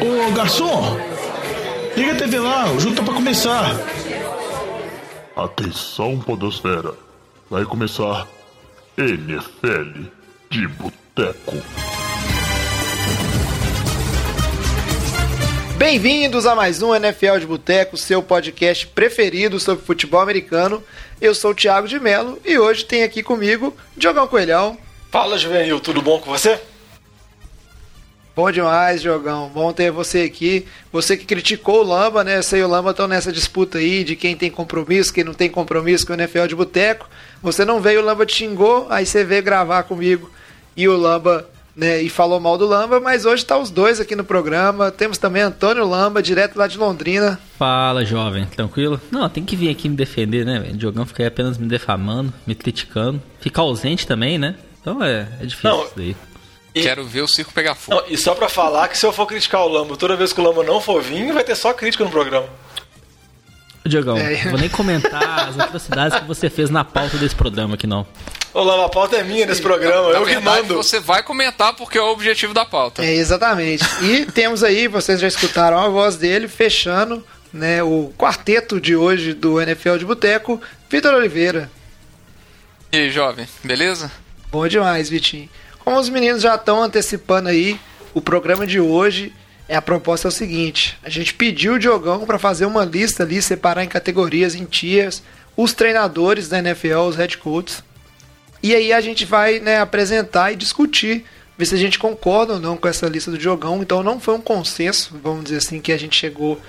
Ô garçom, liga a TV lá, o jogo tá pra começar. Atenção, Podosfera. Vai começar NFL de Boteco. Bem-vindos a mais um NFL de Boteco, seu podcast preferido sobre futebol americano. Eu sou o Thiago de Melo e hoje tem aqui comigo Diogão Coelhão. Fala, Juvenil, tudo bom com você? Bom demais, Diogão. Bom ter você aqui. Você que criticou o Lamba, né? Você e o Lamba estão nessa disputa aí de quem tem compromisso, quem não tem compromisso com o NFL de Boteco. Você não veio, o Lamba te xingou, aí você veio gravar comigo e o Lamba né, e falou mal do Lamba, mas hoje tá os dois aqui no programa. Temos também Antônio Lamba, direto lá de Londrina. Fala, jovem, tranquilo? Não, tem que vir aqui me defender, né, velho? O Diogão fica aí apenas me defamando, me criticando. Fica ausente também, né? Então é, é difícil Não, isso daí. E- Quero ver o circo pegar fogo. Não, e só pra falar que se eu for criticar o Lamba, toda vez que o Lamba não for vir, vai ter só crítica no programa. Diogão, É. não vou nem comentar as atrocidades que você fez na pauta desse programa aqui, não. Ô Lamba, a pauta é minha nesse programa, Na eu que mando. você vai comentar porque é o objetivo da pauta. É, exatamente. E temos aí, vocês já escutaram a voz dele, fechando né, o quarteto de hoje do NFL de Boteco, Vitor Oliveira. E aí, jovem, beleza? Bom demais, Vitinho. Como os meninos já estão antecipando aí, o programa de hoje, é a proposta é o seguinte: a gente pediu o Diogão para fazer uma lista ali, separar em categorias, em tiers, os treinadores da NFL, os head coaches. E aí a gente vai né, apresentar e discutir, ver se a gente concorda ou não com essa lista do Diogão. Então não foi um consenso, vamos dizer assim, que a gente chegou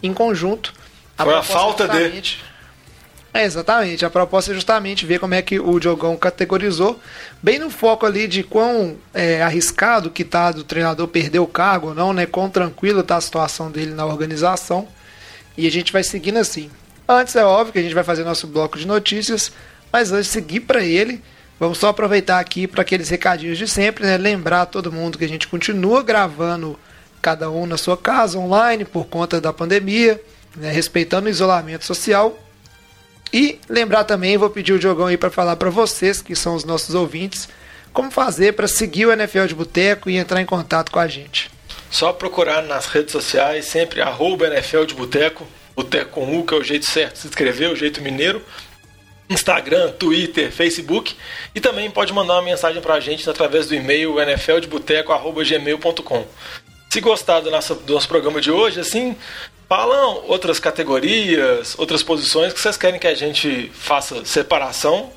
em conjunto. Foi a proposta falta de. É, exatamente. A proposta é justamente ver como é que o Diogão categorizou, bem no foco ali de quão é, arriscado que tá do treinador perder o cargo ou não, né? Quão tranquilo tá a situação dele na organização. E a gente vai seguindo assim. Antes é óbvio que a gente vai fazer nosso bloco de notícias, mas antes de seguir para ele, vamos só aproveitar aqui para aqueles recadinhos de sempre, né? Lembrar todo mundo que a gente continua gravando cada um na sua casa online por conta da pandemia, né? respeitando o isolamento social e lembrar também, vou pedir o Diogão aí para falar para vocês, que são os nossos ouvintes, como fazer para seguir o NFL de Boteco e entrar em contato com a gente. Só procurar nas redes sociais, sempre arroba NFL de Boteco, Boteco com U, que é o jeito certo de se inscrever, o jeito mineiro. Instagram, Twitter, Facebook. E também pode mandar uma mensagem pra gente através do e-mail nfldeboteco.gmail.com. Se gostar do nosso, do nosso programa de hoje, assim, falam outras categorias, outras posições que vocês querem que a gente faça separação.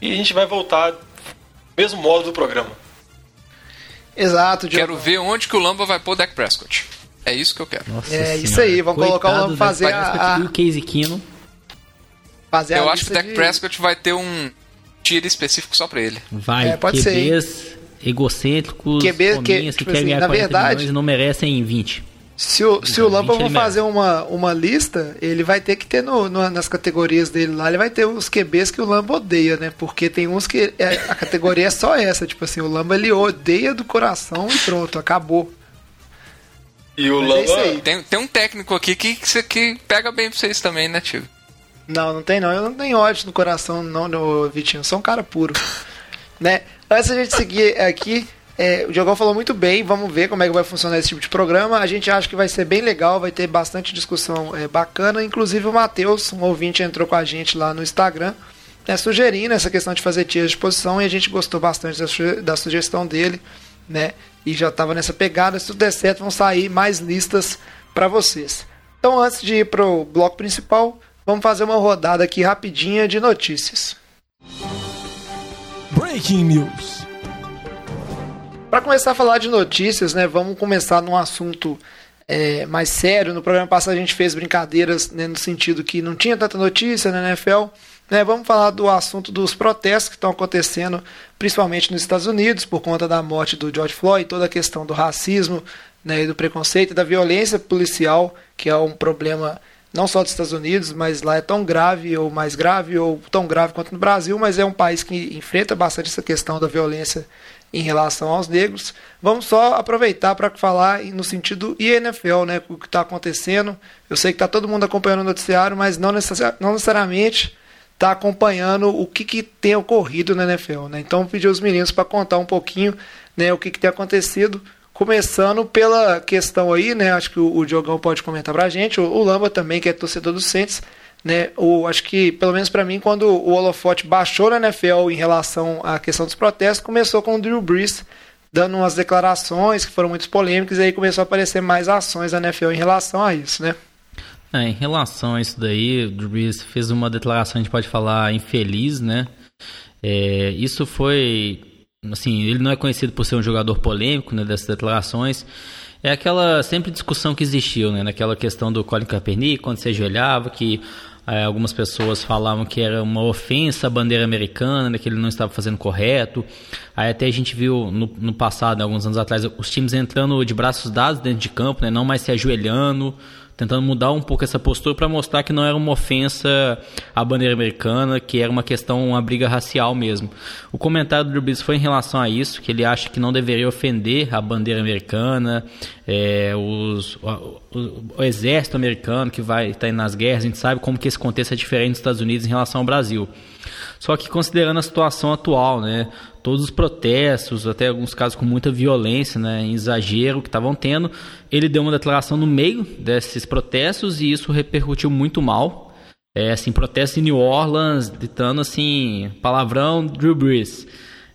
E a gente vai voltar no mesmo modo do programa. Exato, Diogão. Quero ver onde que o Lamba vai pôr o Dak Prescott. É isso que eu quero. Nossa É senhora. isso aí, vamos colocar o Coitado Lamba fazer a- Prescott a- E o Case Keenum. Fazer a eu acho que o Dak de- Prescott vai ter um tiro específico só pra ele. Vai, É, pode ser, QBs egocêntricos, QB que, fominhas que, tipo querem assim, ganhar na 40 verdade- milhões e não merecem 20. Se o, se o Lampa 20 for fazer uma, uma lista, ele vai ter que ter no, no- nas categorias dele lá, ele vai ter os QBs que o Lamba odeia, né? Porque tem uns que é- a categoria é só essa, tipo assim, o Lamba ele odeia do coração e pronto, acabou. E o Mas é Lamba. aí. Tem, tem um técnico aqui que, que, que pega bem pra vocês também, né, tio? Não, não tem não. Eu não tenho ódio no coração, não, no Vitinho. Eu sou um cara puro. né? Antes da gente seguir aqui, é, o Diogão falou muito bem. Vamos ver como é que vai funcionar esse tipo de programa. A gente acha que vai ser bem legal, vai ter bastante discussão é, bacana. Inclusive o Matheus, um ouvinte, entrou com a gente lá no Instagram. né, sugerindo essa questão de fazer tiers de posição e a gente gostou bastante da, suge- da sugestão dele, né? E já estava nessa pegada. Se tudo der certo, vão sair mais listas para vocês. Então, antes de ir para o bloco principal, vamos fazer uma rodada aqui rapidinha de notícias. Breaking News. Para começar a falar de notícias, né, vamos começar num assunto é, mais sério. No programa passado a gente fez brincadeiras né, no sentido que não tinha tanta notícia na NFL. Né, vamos falar do assunto dos protestos que estão acontecendo, principalmente nos Estados Unidos, por conta da morte do George Floyd, toda a questão do racismo né, e do preconceito e da violência policial, que é um problema não só dos Estados Unidos, mas lá é tão grave ou mais grave ou tão grave quanto no Brasil, mas é um país que enfrenta bastante essa questão da violência em relação aos negros. Vamos só aproveitar para falar no sentido NFL, né, o que está acontecendo. Eu sei que está todo mundo acompanhando o noticiário, mas não, não necessariamente está acompanhando o que, que tem ocorrido na NFL. Né? Então, pedi aos meninos para contar um pouquinho né, o que, que tem acontecido Começando pela questão aí, né? Acho que o, Diogão pode comentar pra gente, o, o Lamba também, que é torcedor do Saints, né? O, acho que, pelo menos para mim, quando o holofote baixou na NFL em relação à questão dos protestos, começou com o Drew Brees dando umas declarações que foram muito polêmicas, e aí começou a aparecer mais ações da NFL em relação a isso, né? É, em relação a isso daí, o Drew Brees fez uma declaração, a gente pode falar, infeliz, né? É, isso foi assim, ele não é conhecido por ser um jogador polêmico, né, dessas declarações. É aquela sempre discussão que existiu, né, naquela questão do Colin Kaepernick, quando se ajoelhava, que é, algumas pessoas falavam que era uma ofensa à bandeira americana, né, que ele não estava fazendo correto. Aí até a gente viu no, no passado, né, alguns anos atrás, os times entrando de braços dados dentro de campo, né, não mais se ajoelhando, tentando mudar um pouco essa postura para mostrar que não era uma ofensa à bandeira americana, que era uma questão, uma briga racial mesmo. O comentário do Drew Brees foi em relação a isso, que ele acha que não deveria ofender a bandeira americana, é, os, o, o, o, exército americano que vai estar tá nas guerras, a gente sabe como que esse contexto é diferente dos Estados Unidos em relação ao Brasil. Só que considerando a situação atual, né, todos os protestos, até alguns casos com muita violência, né, em exagero que estavam tendo, ele deu uma declaração no meio desses protestos e isso repercutiu muito mal. É, assim, protestos em New Orleans, gritando assim, palavrão Drew Brees.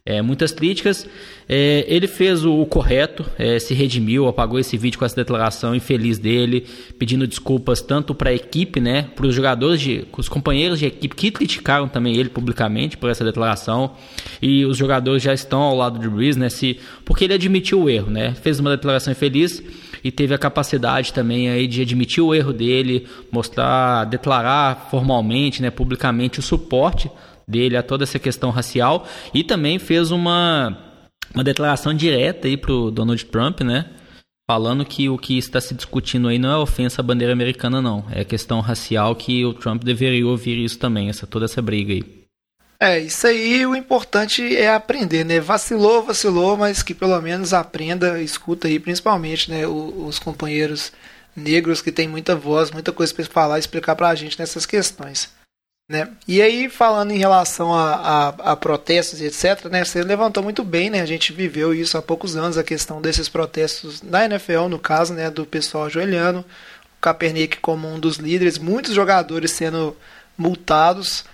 É, muitas críticas. É, ele fez o, o correto, é, se redimiu, apagou esse vídeo com essa declaração infeliz dele, pedindo desculpas tanto para a equipe, né, para os jogadores, de, os companheiros de equipe que criticaram também ele publicamente por essa declaração. E os jogadores já estão ao lado de Breeze, né, se, porque ele admitiu o erro, né, fez uma declaração infeliz e teve a capacidade também aí de admitir o erro dele, mostrar, declarar formalmente, né, publicamente o suporte dele a toda essa questão racial e também fez uma uma declaração direta aí pro Donald Trump, né? Falando que o que está se discutindo aí não é ofensa à bandeira americana, não. É questão racial que o Trump deveria ouvir isso também, essa, toda essa briga aí. É, isso aí o importante é aprender, né? Vacilou, vacilou, mas que pelo menos aprenda, escuta aí, principalmente, né? Os, companheiros negros que têm muita voz, muita coisa para falar e explicar para a gente nessas questões. Né? E aí, falando em relação a, a, a, protestos e etc., né, você levantou muito bem, né? A gente viveu isso há poucos anos, a questão desses protestos da NFL, no caso, né, do pessoal ajoelhando, o Kaepernick como um dos líderes, muitos jogadores sendo multados,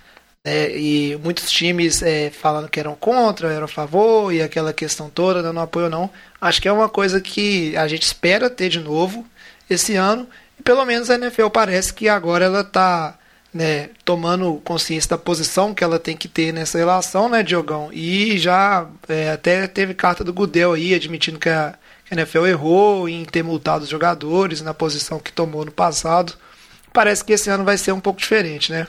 né, e muitos times é, falando que eram contra, eram a favor, e aquela questão toda, dando apoio não. Acho que é uma coisa que a gente espera ter de novo esse ano, e pelo menos a NFL parece que agora ela está né, tomando consciência da posição que ela tem que ter nessa relação, né, Diogão? E já é, até teve carta do Gudel aí admitindo que a, que a NFL errou em ter multado os jogadores na posição que tomou no passado. Parece que esse ano vai ser um pouco diferente, né?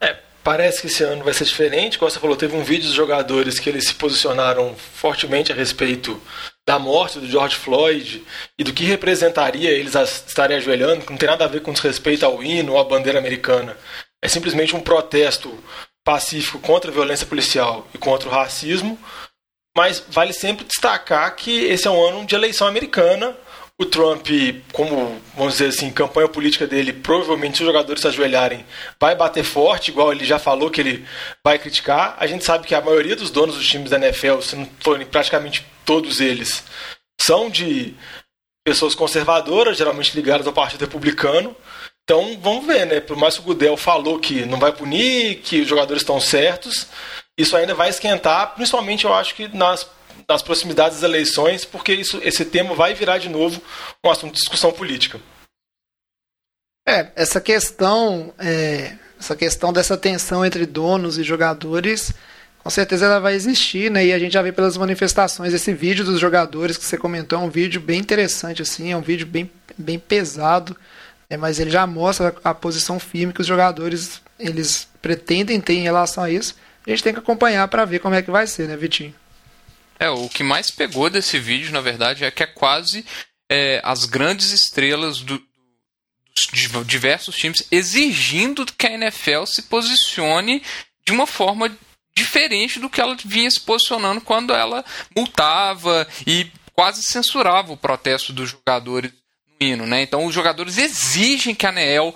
É, parece que esse ano vai ser diferente. Como você falou, teve um vídeo dos jogadores que eles se posicionaram fortemente a respeito da morte do George Floyd e do que representaria eles estarem ajoelhando, que não tem nada a ver com desrespeito ao hino ou à bandeira americana. É simplesmente um protesto pacífico contra a violência policial e contra o racismo, mas vale sempre destacar que esse é um ano de eleição americana. O Trump, como vamos dizer assim, campanha política dele, provavelmente se os jogadores se ajoelharem, vai bater forte, igual ele já falou que ele vai criticar. A gente sabe que a maioria dos donos dos times da NFL, se não forem praticamente todos eles são de pessoas conservadoras, geralmente ligadas ao Partido Republicano. Então vamos ver, né? Por mais que o Gudel falou que não vai punir, que os jogadores estão certos, isso ainda vai esquentar, principalmente eu acho que nas, nas proximidades das eleições, porque isso, esse tema vai virar de novo um assunto de discussão política. É, essa questão, é, essa questão dessa tensão entre donos e jogadores com certeza ela vai existir, né? E a gente já vê pelas manifestações esse vídeo dos jogadores que você comentou, é um vídeo bem interessante, assim, é um vídeo bem, bem pesado, né? mas ele já mostra a, a posição firme que os jogadores eles pretendem ter em relação a isso. A gente tem que acompanhar para ver como é que vai ser, né, Vitinho? É, o que mais pegou desse vídeo, na verdade, é que é quase é, as grandes estrelas do, dos diversos times exigindo que a NFL se posicione de uma forma diferente do que ela vinha se posicionando quando ela multava e quase censurava o protesto dos jogadores no hino, né? Então os jogadores exigem que a ANEL,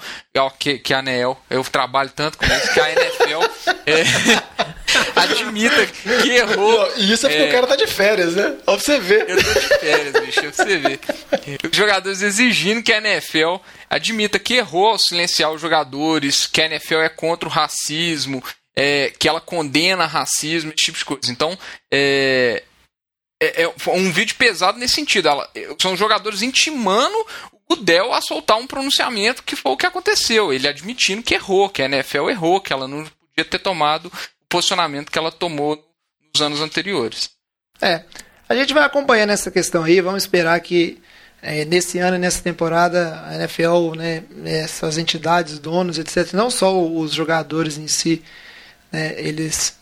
que, que a ANEL, eu trabalho tanto com isso, que a NFL, é, admita que errou. E isso é porque é... o cara tá de férias, né? Ó pra você ver. Eu tô de férias, bicho, pra você ver. Os jogadores exigindo que a NFL admita que errou ao silenciar os jogadores, que a NFL é contra o racismo, é, que ela condena racismo, esse tipo de coisa. Então, é, é, é um vídeo pesado nesse sentido. Ela, são jogadores intimando o Dell a soltar um pronunciamento que foi o que aconteceu. Ele admitindo que errou, que a NFL errou, que ela não podia ter tomado posicionamento que ela tomou nos anos anteriores. É. A gente vai acompanhando essa questão aí, vamos esperar que é, nesse ano, nessa temporada, a NFL, né, essas entidades, donos, etc., não só os jogadores em si, né, eles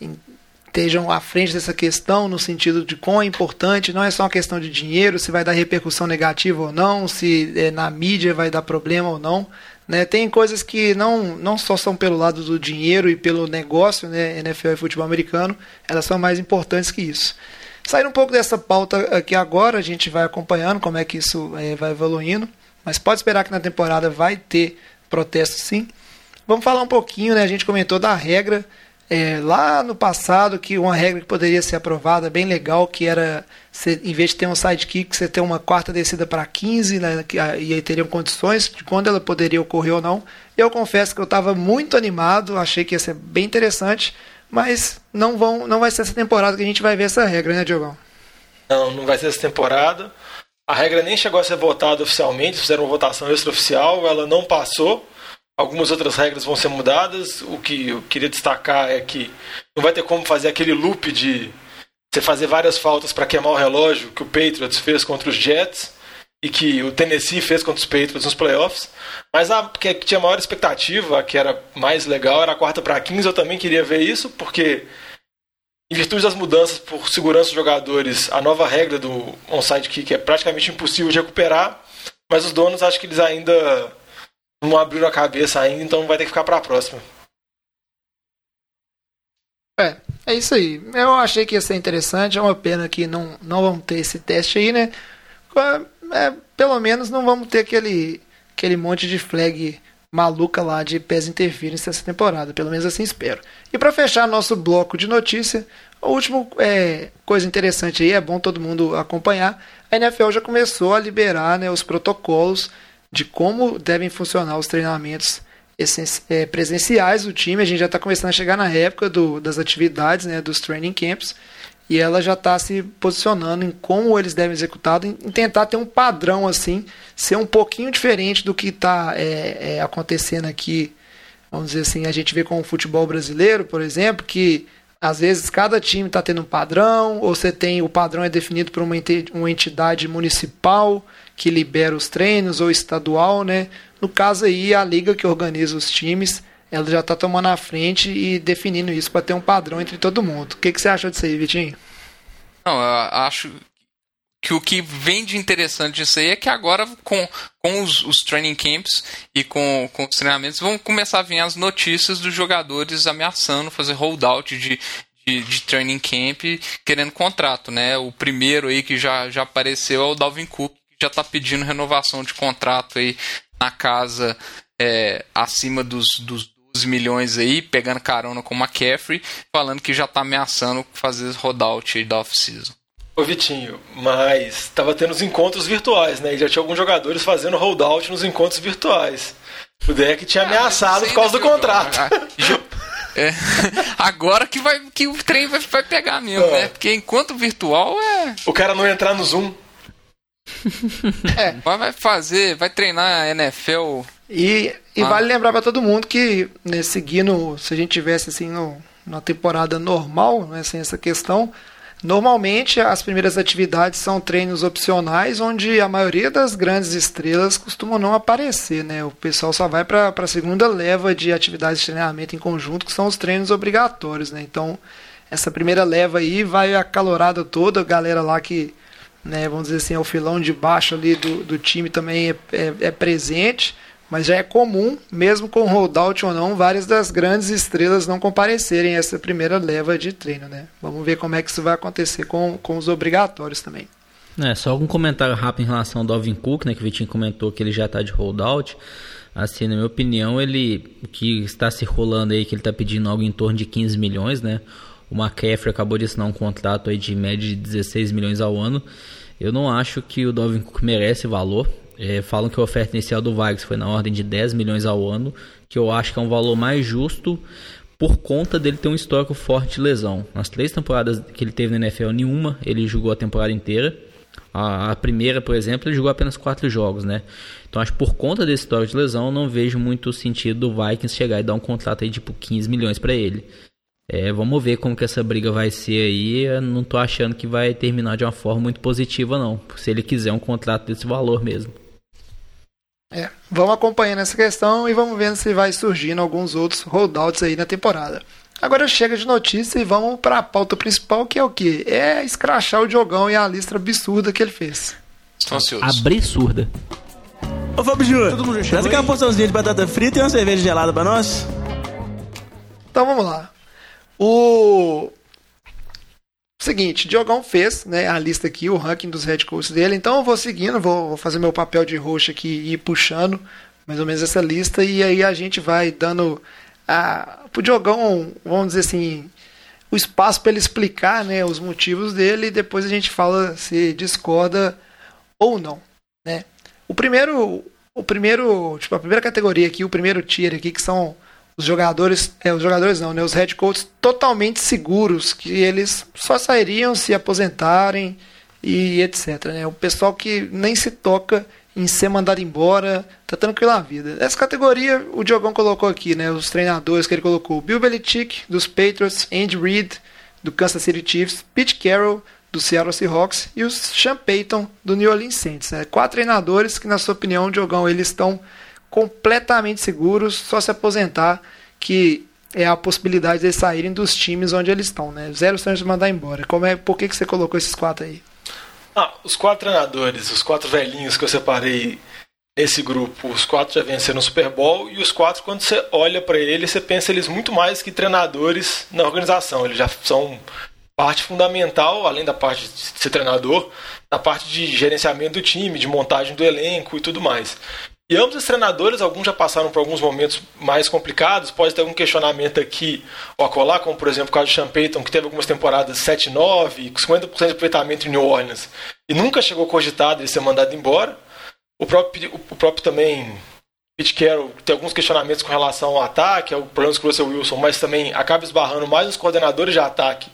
estejam à frente dessa questão no sentido de quão é importante, não é só uma questão de dinheiro, se vai dar repercussão negativa ou não, se é, na mídia vai dar problema ou não. Né? Tem coisas que não, não só são pelo lado do dinheiro e pelo negócio, né? NFL e futebol americano, elas são mais importantes que isso. Saindo um pouco dessa pauta aqui agora, a gente vai acompanhando como é que isso é, vai evoluindo, mas pode esperar que na temporada vai ter protesto sim. Vamos falar um pouquinho, né? A gente comentou da regra é, lá no passado que uma regra que poderia ser aprovada bem legal, que era você, em vez de ter um sidekick, você ter uma quarta descida para 15, né, e aí teriam condições de quando ela poderia ocorrer ou não. Eu confesso que eu estava muito animado, achei que ia ser bem interessante, mas não, vão, não vai ser essa temporada que a gente vai ver essa regra, né, Diogão? Não, não vai ser essa temporada. A regra nem chegou a ser votada oficialmente, fizeram uma votação extraoficial, ela não passou. Algumas outras regras vão ser mudadas. O que eu queria destacar é que não vai ter como fazer aquele loop de você fazer várias faltas para queimar o relógio que o Patriots fez contra os Jets e que o Tennessee fez contra os Patriots nos playoffs. Mas a que tinha maior expectativa, a que era mais legal, era a quarta para 15. Eu também queria ver isso, porque em virtude das mudanças por segurança dos jogadores, a nova regra do onside kick é praticamente impossível de recuperar. Mas os donos acho que eles ainda não abriram a cabeça ainda, então vai ter que ficar para a próxima. É, é isso aí. Eu achei que ia ser interessante. É uma pena que não, não vamos ter esse teste aí, né? É, pelo menos não vamos ter aquele, aquele monte de flag maluca lá de pés interference essa temporada. Pelo menos assim espero. E para fechar nosso bloco de notícia, a última é, coisa interessante aí, é bom todo mundo acompanhar. A NFL já começou a liberar né, os protocolos de como devem funcionar os treinamentos presenciais do time. A gente já está começando a chegar na época do, das atividades, né, dos training camps, e ela já está se posicionando em como eles devem executar, em, tentar ter um padrão assim, ser um pouquinho diferente do que está é, é, acontecendo aqui. Vamos dizer assim, a gente vê com o futebol brasileiro, por exemplo, que às vezes cada time está tendo um padrão, ou você tem o padrão é definido por uma entidade municipal que libera os treinos ou estadual, né? No caso aí, a liga que organiza os times, ela já está tomando a frente e definindo isso para ter um padrão entre todo mundo. O que, que você achou disso aí, Vitinho? Não, eu acho que o que vem de interessante disso aí é que agora com, com os, os training camps e com, com os treinamentos vão começar a vir as notícias dos jogadores ameaçando fazer holdout de, de, de, training camp querendo contrato, né? O primeiro aí que já, já apareceu é o Dalvin Cook, já está pedindo renovação de contrato aí na casa é, acima dos, dos 12 milhões aí, pegando carona com o McCaffrey, falando que já está ameaçando fazer rollout aí da off-season. Ô Vitinho, mas estava tendo os encontros virtuais, né? E já tinha alguns jogadores fazendo holdout nos encontros virtuais. O deck tinha ah, ameaçado por causa do contrato. É, agora que, vai, que o trem vai, vai pegar mesmo, é. né? Porque enquanto virtual é. O cara não entrar no Zoom. É. Vai fazer, vai treinar NFL. E, e ah. vale lembrar para todo mundo que, né, seguindo, se a gente tivesse assim no, na temporada normal, né, sem essa questão, normalmente as primeiras atividades são treinos opcionais, onde a maioria das grandes estrelas costumam não aparecer, né? O pessoal só vai para a segunda leva de atividades de treinamento em conjunto, que são os treinos obrigatórios, né? Então, essa primeira leva aí vai a calorada toda, a galera lá que né, vamos dizer assim, é o filão de baixo ali do, do time também é, é, é presente, mas já é comum, mesmo com holdout ou não, várias das grandes estrelas não comparecerem a essa primeira leva de treino, né? Vamos ver como é que isso vai acontecer com, com os obrigatórios também. É, só algum comentário rápido em relação ao Dalvin Cook, né, que o Vitinho comentou que ele já está de holdout. Assim, na minha opinião, ele que está circulando aí que ele está pedindo algo em torno de 15 milhões, né? O McCaffrey acabou de assinar um contrato aí de média de 16 milhões ao ano. Eu não acho que o Dalvin Cook merece valor. É, falam que a oferta inicial do Vikings foi na ordem de 10 milhões ao ano, que eu acho que é um valor mais justo por conta dele ter um histórico forte de lesão. Nas três temporadas que ele teve na NFL, nenhuma ele jogou a temporada inteira. A, a, primeira, por exemplo, ele jogou apenas quatro jogos, né? Então acho que por conta desse histórico de lesão, não vejo muito sentido do Vikings chegar e dar um contrato aí de tipo 15 milhões para ele. É, vamos ver como que essa briga vai ser aí. Eu não tô achando que vai terminar de uma forma muito positiva, não. Se ele quiser um contrato desse valor mesmo. É, vamos acompanhando essa questão e vamos vendo se vai surgindo alguns outros holdouts aí na temporada. Agora chega de notícia e vamos para a pauta principal, que é o que? É escrachar o Diogão e a lista absurda que ele fez. Estou ansioso. Absurda. Ô Fábio Júnior, traz aqui uma porçãozinha de batata frita e uma cerveja gelada para nós. Então vamos lá. O Seguinte, Diogão fez né, a lista aqui, o ranking dos head coaches dele. Então eu vou seguindo, vou, fazer meu papel de roxo aqui e ir puxando mais ou menos essa lista. E aí a gente vai dando a, pro Diogão, vamos dizer assim, o espaço para ele explicar né, os motivos dele. E depois a gente fala se discorda ou não. Né? O primeiro, o primeiro, tipo, a primeira categoria aqui, o primeiro tier aqui, que são os jogadores, é, os jogadores não, né, os head coaches totalmente seguros que eles só sairiam se aposentarem e etc. Né? O pessoal que nem se toca em ser mandado embora, tá tranquilo a vida. Essa categoria o Diogão colocou aqui, né? Os treinadores que ele colocou: Bill Belichick dos Patriots, Andy Reid do Kansas City Chiefs, Pete Carroll do Seattle Seahawks e os Sean Payton do New Orleans Saints. Né? Quatro treinadores que, na sua opinião, Diogão, eles estão completamente seguros, só se aposentar, que é a possibilidade de eles saírem dos times onde eles estão, né? Zero chance de mandar embora. Como é, por que, que você colocou esses quatro aí? Ah, os quatro treinadores, os quatro velhinhos que eu separei nesse grupo, os quatro já venceram o Super Bowl e os quatro, quando você olha para eles, você pensa eles muito mais que treinadores na organização. Eles já são parte fundamental, além da parte de ser treinador, na parte de gerenciamento do time, de montagem do elenco e tudo mais. E ambos os treinadores, alguns já passaram por alguns momentos mais complicados, pode ter algum questionamento aqui ou acolá, como por exemplo o caso de Sean Payton, que teve algumas temporadas 7-9, com 50% de aproveitamento em New Orleans, e nunca chegou cogitado de ser mandado embora. O próprio, o próprio também Pete Carroll tem alguns questionamentos com relação ao ataque, ao problema com o Russell Wilson, mas também acaba esbarrando mais nos coordenadores de ataque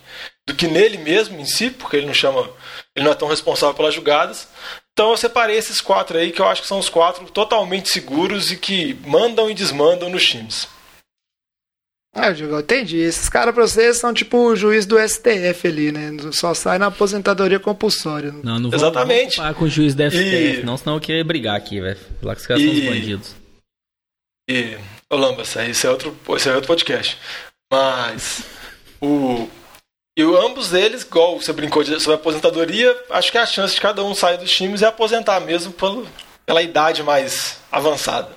do que nele mesmo em si, porque ele não chama, ele não é tão responsável pelas jogadas. Então eu separei esses quatro aí que eu acho que são os quatro totalmente seguros e que mandam e desmandam nos times. Ah, eu entendi. Esses caras pra vocês são tipo o juiz do STF ali, né? Só sai na aposentadoria compulsória. Não, não vou, Exatamente. Não com o juiz do STF, e... não, senão eu queria brigar aqui, velho. Lá que os caras e... são os bandidos. E. Ô Lambas, isso é outro, isso é outro podcast. Mas. O, e ambos eles, igual você brincou de, sobre aposentadoria, acho que a chance de cada um sair dos times é aposentar mesmo pelo, pela idade mais avançada.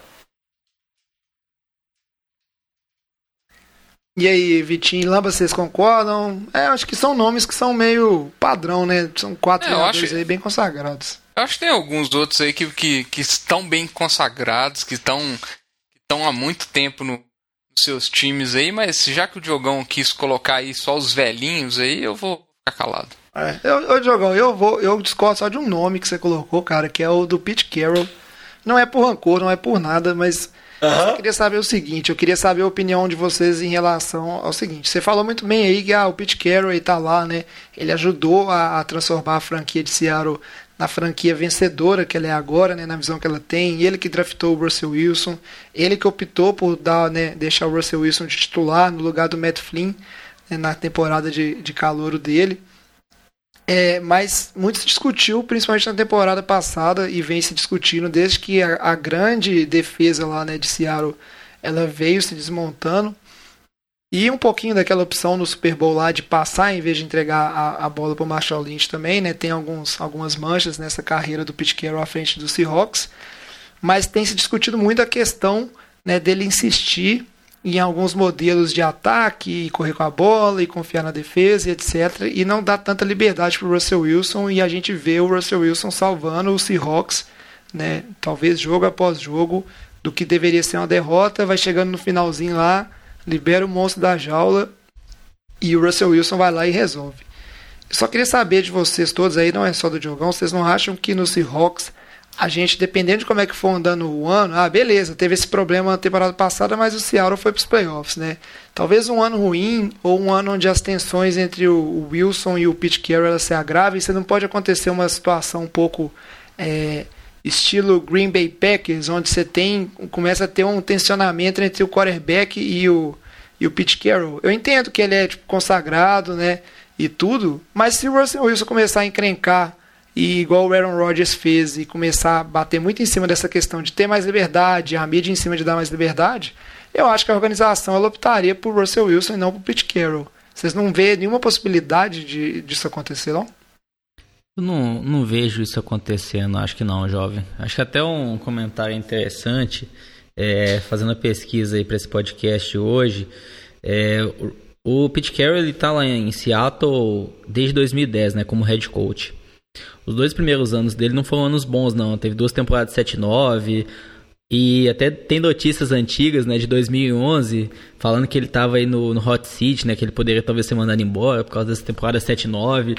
E aí, Vitinho e Lamba, vocês concordam? É, acho que são nomes que são meio padrão, né? São quatro é, jogadores acho... aí bem consagrados. Eu acho que tem alguns outros aí que, que, que estão bem consagrados, que estão, que estão há muito tempo no, seus times aí, mas já que o Diogão quis colocar aí só os velhinhos aí, eu vou ficar calado. É, eu, eu, Diogão, eu, vou, eu discordo só de um nome que você colocou, cara, que é o do Pete Carroll. Não é por rancor, não é por nada, mas uhum. eu queria saber o seguinte, eu queria saber a opinião de vocês em relação ao seguinte. Você falou muito bem aí que ah, o Pete Carroll está lá, né? Ele ajudou a, a transformar a franquia de Seattle na franquia vencedora que ela é agora, né, na visão que ela tem, ele que draftou o Russell Wilson, ele que optou por dar, né, deixar o Russell Wilson de titular no lugar do Matt Flynn né, na temporada de, de calouro dele. É, mas muito se discutiu, principalmente na temporada passada, e vem se discutindo desde que a, a grande defesa lá né, de Seattle ela veio se desmontando. E um pouquinho daquela opção no Super Bowl lá de passar em vez de entregar a, a bola para o Marshall Lynch também, né? Tem alguns, algumas manchas nessa carreira do Pete à frente do Seahawks. Mas tem se discutido muito a questão né, dele insistir em alguns modelos de ataque, e correr com a bola, e confiar na defesa, e etc. E não dar tanta liberdade para o Russell Wilson. E a gente vê o Russell Wilson salvando o Seahawks, né, talvez jogo após jogo, do que deveria ser uma derrota. Vai chegando no finalzinho lá libera o monstro da jaula e o Russell Wilson vai lá e resolve. Só queria saber de vocês todos aí, não é só do Diogão, vocês não acham que no Seahawks a gente, dependendo de como é que for andando o ano, ah, beleza, teve esse problema na temporada passada, mas o Seattle foi para os playoffs, né? Talvez um ano ruim ou um ano onde as tensões entre o Wilson e o Pete Carroll se agravem, você não pode acontecer uma situação um pouco é, estilo Green Bay Packers, onde você tem começa a ter um tensionamento entre o quarterback e o e o Pete Carroll. Eu entendo que ele é tipo, consagrado, né? E tudo, mas se o Russell Wilson começar a encrencar e igual o Aaron Rodgers fez e começar a bater muito em cima dessa questão de ter mais liberdade, a mídia em cima de dar mais liberdade, eu acho que a organização ela optaria por Russell Wilson e não por Pete Carroll. Vocês não vê nenhuma possibilidade de, disso acontecer, não? Não, não vejo isso acontecendo, acho que não, jovem. Acho que até um comentário interessante, é, fazendo a pesquisa aí para esse podcast hoje, é, o, o Pete Carroll ele tá lá em Seattle desde 2010, né, como head coach. Os dois primeiros anos dele não foram anos bons, não. Teve duas temporadas 7-9. E até tem notícias antigas, né, de 2011, falando que ele estava aí no, no Hot Seat, né, que ele poderia talvez ser mandado embora por causa dessa temporada 7-9.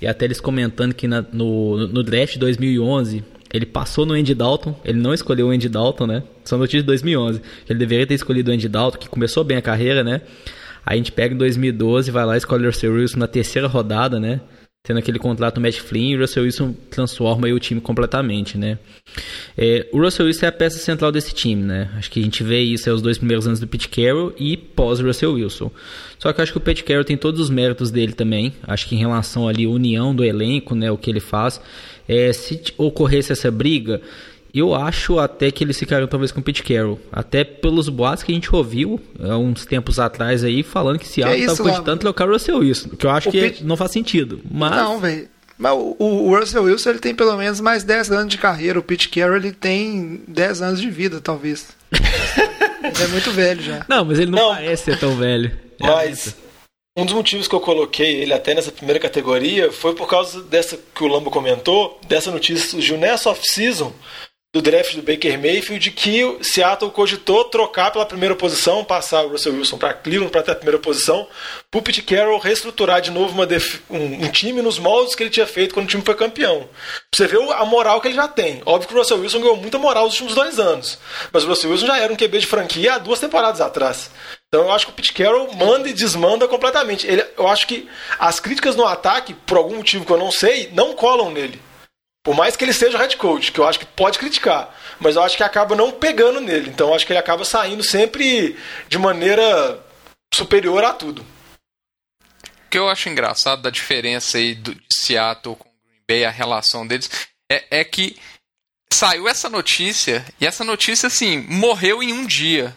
E até eles comentando que na, no, no draft de 2011, ele passou no Andy Dalton, ele não escolheu o Andy Dalton, né? São notícias de 2011. Ele deveria ter escolhido o Andy Dalton, que começou bem a carreira, né? Aí a gente pega em 2012, vai lá e escolhe o Russell Wilson na terceira rodada, né? Tendo aquele contrato Matt Flynn, o Russell Wilson transforma o time completamente, né? É, o Russell Wilson é a peça central desse time, né? Acho que a gente vê isso é os dois primeiros anos do Pete Carroll e pós Russell Wilson. Só que eu acho que o Pete Carroll tem todos os méritos dele também. Acho que em relação ali à união do elenco, né, o que ele faz, é, se ocorresse essa briga, eu acho até que eles ficaram talvez com o Pete Carroll. Até pelos boatos que a gente ouviu há uns tempos atrás aí, falando que Seattle estava é cogitando trocar o Russell Wilson. Que eu acho o que Pete... não faz sentido. Mas... Não, velho. Mas o, o, Russell Wilson ele tem pelo menos mais 10 anos de carreira. O Pete Carroll ele tem 10 anos de vida, talvez. ele é muito velho já. Não, mas ele não, não parece ser tão velho. Mas um dos motivos que eu coloquei ele até nessa primeira categoria foi por causa dessa que o Lambo comentou, dessa notícia surgiu nessa off-season do draft do Baker Mayfield que o Seattle cogitou trocar pela primeira posição, passar o Russell Wilson para Cleveland para ter a primeira posição, para o Pete Carroll reestruturar de novo um, um, time nos moldes que ele tinha feito quando o time foi campeão. Você ver a moral que ele já tem. Óbvio que o Russell Wilson ganhou muita moral nos últimos dois anos, mas o Russell Wilson já era um QB de franquia há duas temporadas atrás. Então eu acho que o Pete Carroll manda e desmanda completamente. Ele, eu acho que as críticas no ataque, por algum motivo que eu não sei, não colam nele. Por mais que ele seja head coach, que eu acho que pode criticar, mas eu acho que acaba não pegando nele. Então eu acho que ele acaba saindo sempre de maneira superior a tudo. O que eu acho engraçado da diferença aí do Seattle com Green Bay, a relação deles, é, é que saiu essa notícia e essa notícia assim morreu em um dia.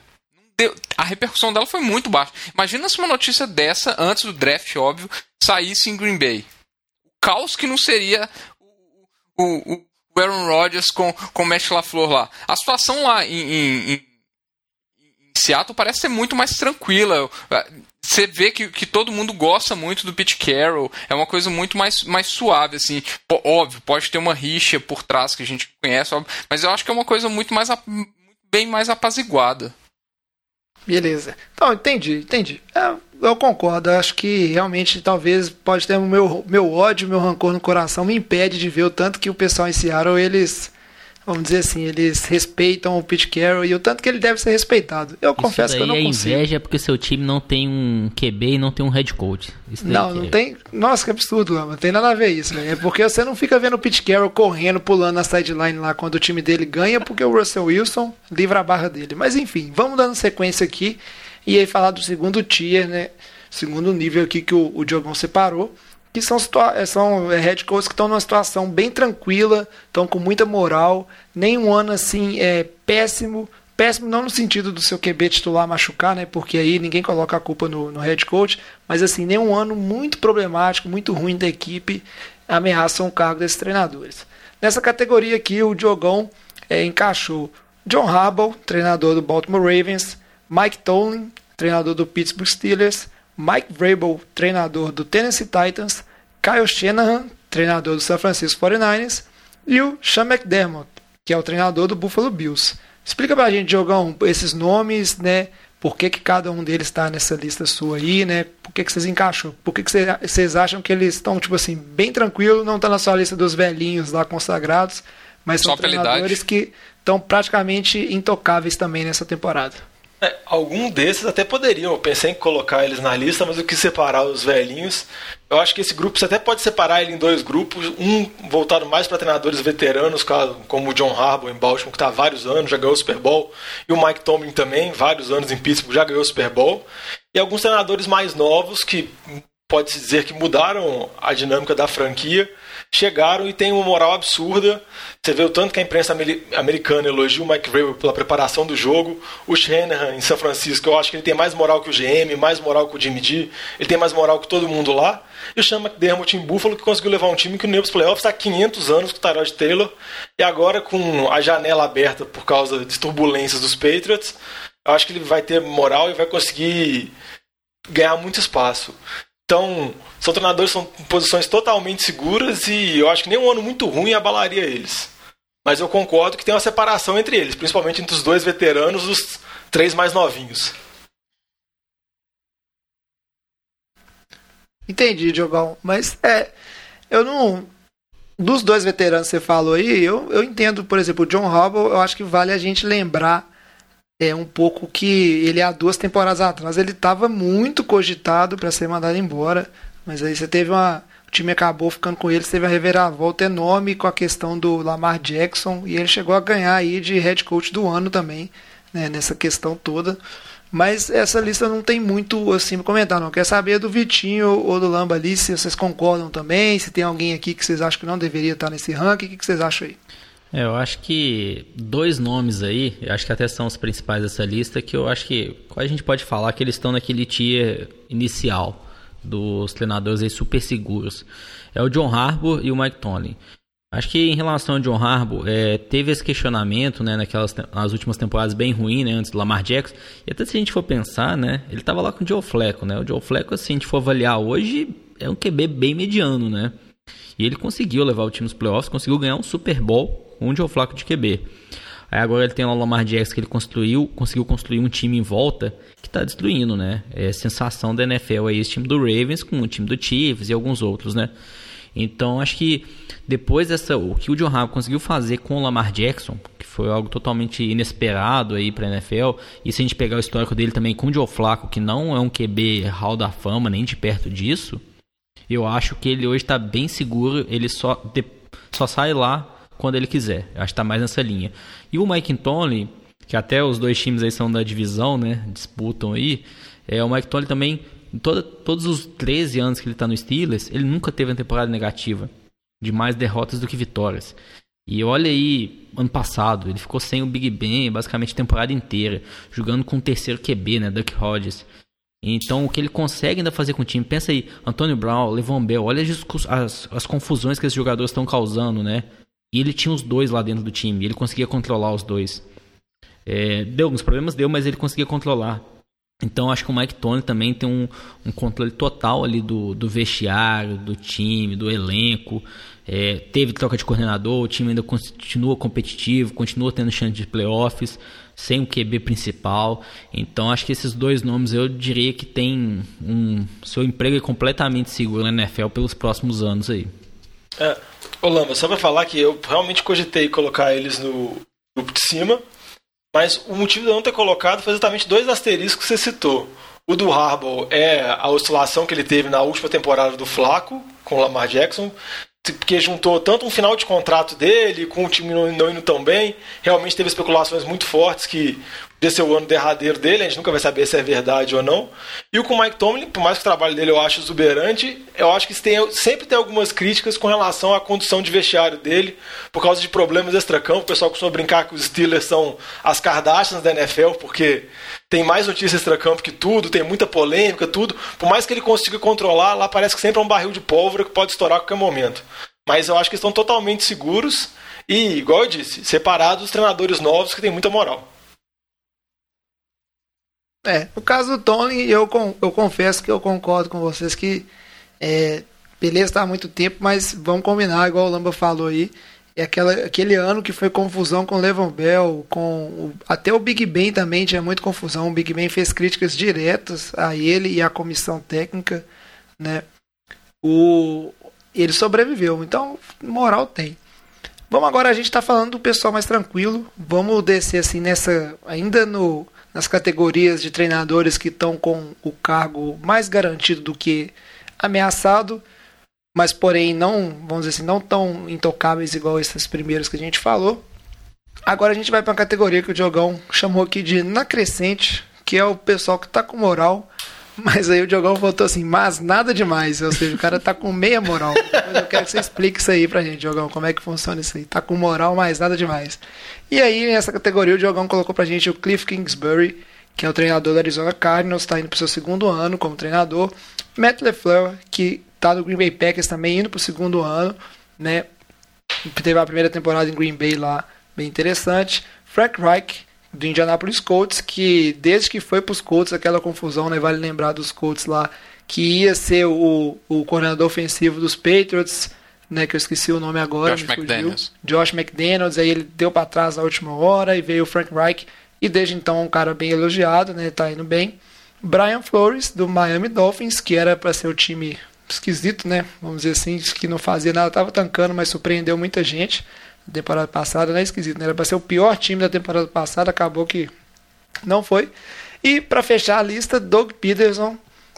A repercussão dela foi muito baixa. Imagina se uma notícia dessa, antes do draft, óbvio, saísse em Green Bay. O caos que não seria o, o Aaron Rodgers com, com o Matt LaFleur lá. A situação lá em, em, em, Seattle parece ser muito mais tranquila. Você vê que, que todo mundo gosta muito do Pete Carroll. É uma coisa muito mais, mais suave, assim. Óbvio, pode ter uma rixa por trás que a gente conhece, óbvio, mas eu acho que é uma coisa muito mais bem mais apaziguada. Beleza. Então, entendi, entendi. É, eu concordo. Acho que realmente talvez pode ter o meu, meu ódio, meu rancor no coração me impede de ver o tanto que o pessoal em Seattle, eles, vamos dizer assim, eles respeitam o Pete Carroll e o tanto que ele deve ser respeitado. Eu Isso confesso que eu não é consigo. inveja porque seu time não tem um QB e não tem um head coach. não, não é... tem. Nossa, que absurdo, Não tem nada a ver isso, né? É porque você não fica vendo o Pete Carroll correndo, pulando na sideline lá quando o time dele ganha, porque o Russell Wilson livra a barra dele. Mas enfim, vamos dando sequência aqui e aí falar do segundo tier, né? Segundo nível aqui que o, o Diogão separou, que são, são é, head coaches que estão numa situação bem tranquila, estão com muita moral, nenhum ano assim é péssimo, péssimo não no sentido do seu QB titular machucar, né? Porque aí ninguém coloca a culpa no, no head coach, mas assim, nenhum ano muito problemático, muito ruim da equipe ameaçam o cargo desses treinadores. Nessa categoria aqui, o Diogão é, encaixou John Harbaugh, treinador do Baltimore Ravens, Mike Tomlin, treinador do Pittsburgh Steelers, Mike Vrabel, treinador do Tennessee Titans, Kyle Shanahan, treinador do San Francisco 49ers, e o Sean McDermott, que é o treinador do Buffalo Bills. Explica pra gente, Diogão, esses nomes, né? por que, que cada um deles está nessa lista sua aí, né? Por que, que vocês encaixam? Por que, que vocês acham que eles estão, tipo assim, bem tranquilo, não tá na sua lista dos velhinhos lá consagrados, mas são Só pela treinadores idade. que estão praticamente intocáveis também nessa temporada. É, algum desses até poderiam. Eu pensei em colocar eles na lista, mas eu quis separar os velhinhos. Eu acho que esse grupo você até pode separar ele em dois grupos. Um voltado mais para treinadores veteranos, como o John Harbaugh em Baltimore, que está há vários anos, já ganhou o Super Bowl. E o Mike Tomlin também, vários anos em Pittsburgh, já ganhou o Super Bowl. E alguns treinadores mais novos que pode-se dizer que mudaram a dinâmica da franquia, chegaram e têm uma moral absurda. Você vê o tanto que a imprensa ameri- americana elogia o Mike Vrabel pela preparação do jogo. O Shanahan em São Francisco, eu acho que ele tem mais moral que o GM, mais moral que o Jimmy G, ele tem mais moral que todo mundo lá. E o Sean McDermott em Buffalo, que conseguiu levar um time que no os playoffs há 500 anos com o Tyrod Taylor. E agora com a janela aberta por causa das turbulências dos Patriots, eu acho que ele vai ter moral e vai conseguir ganhar muito espaço. Então, são treinadores são posições totalmente seguras e eu acho que nem um ano muito ruim abalaria eles. Mas eu concordo que tem uma separação entre eles, principalmente entre os dois veteranos os três mais novinhos. Entendi, Diogão. Mas é. Eu não. Dos dois veteranos que você falou aí, eu, eu entendo, por exemplo, o John Harbaugh, eu acho que vale a gente lembrar é um pouco que ele há duas temporadas atrás ele estava muito cogitado para ser mandado embora, mas aí você teve uma o time acabou ficando com ele, você teve a reviravolta enorme com a questão do Lamar Jackson e ele chegou a ganhar aí de head coach do ano também, né, nessa questão toda. Mas essa lista não tem muito assim pra comentar, não. Quer saber do Vitinho ou do Lamba ali, se vocês concordam também, se tem alguém aqui que vocês acham que não deveria estar nesse ranking, o que, que vocês acham aí? É, eu acho que dois nomes aí, eu acho que até são os principais dessa lista, que eu acho que a gente pode falar que eles estão naquele tier inicial dos treinadores aí super seguros. É o John Harbaugh e o Mike Tomlin. Acho que em relação ao John Harbaugh, é, teve esse questionamento né, naquelas, nas últimas temporadas bem ruim, né, antes do Lamar Jackson. E até se a gente for pensar, né, ele estava lá com o Joe Flacco, né? O Joe Flacco, assim, se a gente for avaliar hoje, é um QB bem mediano, né? E ele conseguiu levar o time nos playoffs, conseguiu ganhar um Super Bowl com o Joe Flacco de QB. Aí agora ele tem o Lamar Jackson que ele construiu, conseguiu construir um time em volta que está destruindo, né? É sensação da NFL aí, esse time do Ravens com o time do Chiefs e alguns outros, né? Então acho que depois dessa, o que o John Harbaugh conseguiu fazer com o Lamar Jackson, que foi algo totalmente inesperado aí para a NFL, e se a gente pegar o histórico dele também com o Joe Flacco, que não é um QB Hall da Fama nem de perto disso, eu acho que ele hoje está bem seguro, ele só, de, só sai lá quando ele quiser. Acho que está mais nessa linha. E o Mike Tomlin, que até os dois times aí são da divisão, né, disputam aí, é, o Mike Tomlin também, todos os 13 anos que ele está no Steelers, ele nunca teve uma temporada negativa, de mais derrotas do que vitórias. E olha aí, ano passado, ele ficou sem o Big Ben basicamente a temporada inteira, jogando com o terceiro QB, né, Duck Hodges. Então, o que ele consegue ainda fazer com o time, pensa aí, Antônio Brown, Levon Bell, olha as, as, as confusões que esses jogadores estão causando, né? E ele tinha os dois lá dentro do time, ele conseguia controlar os dois. É, deu alguns problemas, deu, mas ele conseguia controlar. Então acho que o Mike Tony também tem um, um controle total ali do, do vestiário, do time, do elenco. É, teve troca de coordenador, o time ainda continua competitivo, continua tendo chance de playoffs, sem o QB principal. Então acho que esses dois nomes eu diria que tem um seu emprego é completamente seguro na NFL pelos próximos anos aí. É, ô só pra falar que eu realmente cogitei colocar eles no grupo de cima, mas o motivo de eu não ter colocado foi exatamente dois asteriscos que você citou. O do Harbaugh é a oscilação que ele teve na última temporada do Flaco com o Lamar Jackson, porque juntou tanto um final de contrato dele com o time não indo tão bem. Realmente teve especulações muito fortes que esse é o ano derradeiro dele, a gente nunca vai saber se é verdade ou não. E o com o Mike Tomlin, por mais que o trabalho dele eu acho exuberante, eu acho que tem, sempre tem algumas críticas com relação à condução de vestiário dele, por causa de problemas extracampo. O pessoal costuma brincar que os Steelers são as Kardashians da NFL, porque tem mais notícias extracampo que tudo, tem muita polêmica, tudo. Por mais que ele consiga controlar, lá parece que sempre é um barril de pólvora que pode estourar a qualquer momento. Mas eu acho que estão totalmente seguros e, igual eu disse, separados dos treinadores novos que tem muita moral. É, no caso do Tony, eu, eu confesso que eu concordo com vocês que é, beleza está há muito tempo, mas vamos combinar, igual o Lamba falou aí. é aquela, aquele ano que foi confusão com o Levan Bell, com o, até o Big Ben também tinha muita confusão. O Big Ben fez críticas diretas a ele e à comissão técnica, né? O, ele sobreviveu, então moral tem. Vamos agora a gente está falando do pessoal mais tranquilo. Vamos descer assim nessa ainda no nas categorias de treinadores que estão com o cargo mais garantido do que ameaçado mas porém não, vamos dizer assim, não tão intocáveis igual esses primeiros que a gente falou. Agora a gente vai para uma categoria que o Diogão chamou aqui de na crescente, que é o pessoal que tá com moral, mas aí o Diogão voltou assim, mas nada demais, ou seja, o cara tá com meia moral. Eu quero que você explique isso aí pra gente, Diogão, como é que funciona isso aí. Tá com moral, mas nada demais. E aí, nessa categoria, o Diogão colocou pra gente o Cliff Kingsbury, que é o treinador do Arizona Cardinals, está indo pro seu segundo ano como treinador. Matt LeFleur, que tá no Green Bay Packers também, indo pro segundo ano, né? Teve a primeira temporada em Green Bay lá, bem interessante. Frank Reich, do Indianapolis Colts, que desde que foi pros Colts, aquela confusão, né? Vale lembrar dos Colts lá, que ia ser o, o coordenador ofensivo dos Patriots, né? Que eu esqueci o nome agora. Josh McDaniels. Josh McDaniels, aí ele deu para trás na última hora e veio o Frank Reich, e desde então um cara bem elogiado, né? Tá indo bem. Brian Flores, do Miami Dolphins, que era para ser o time esquisito, né? Vamos dizer assim, que não fazia nada, tava tancando, mas surpreendeu muita gente. Temporada passada, não é esquisito, né? Era para ser o pior time da temporada passada, acabou que não foi. E para fechar a lista, Doug Peterson,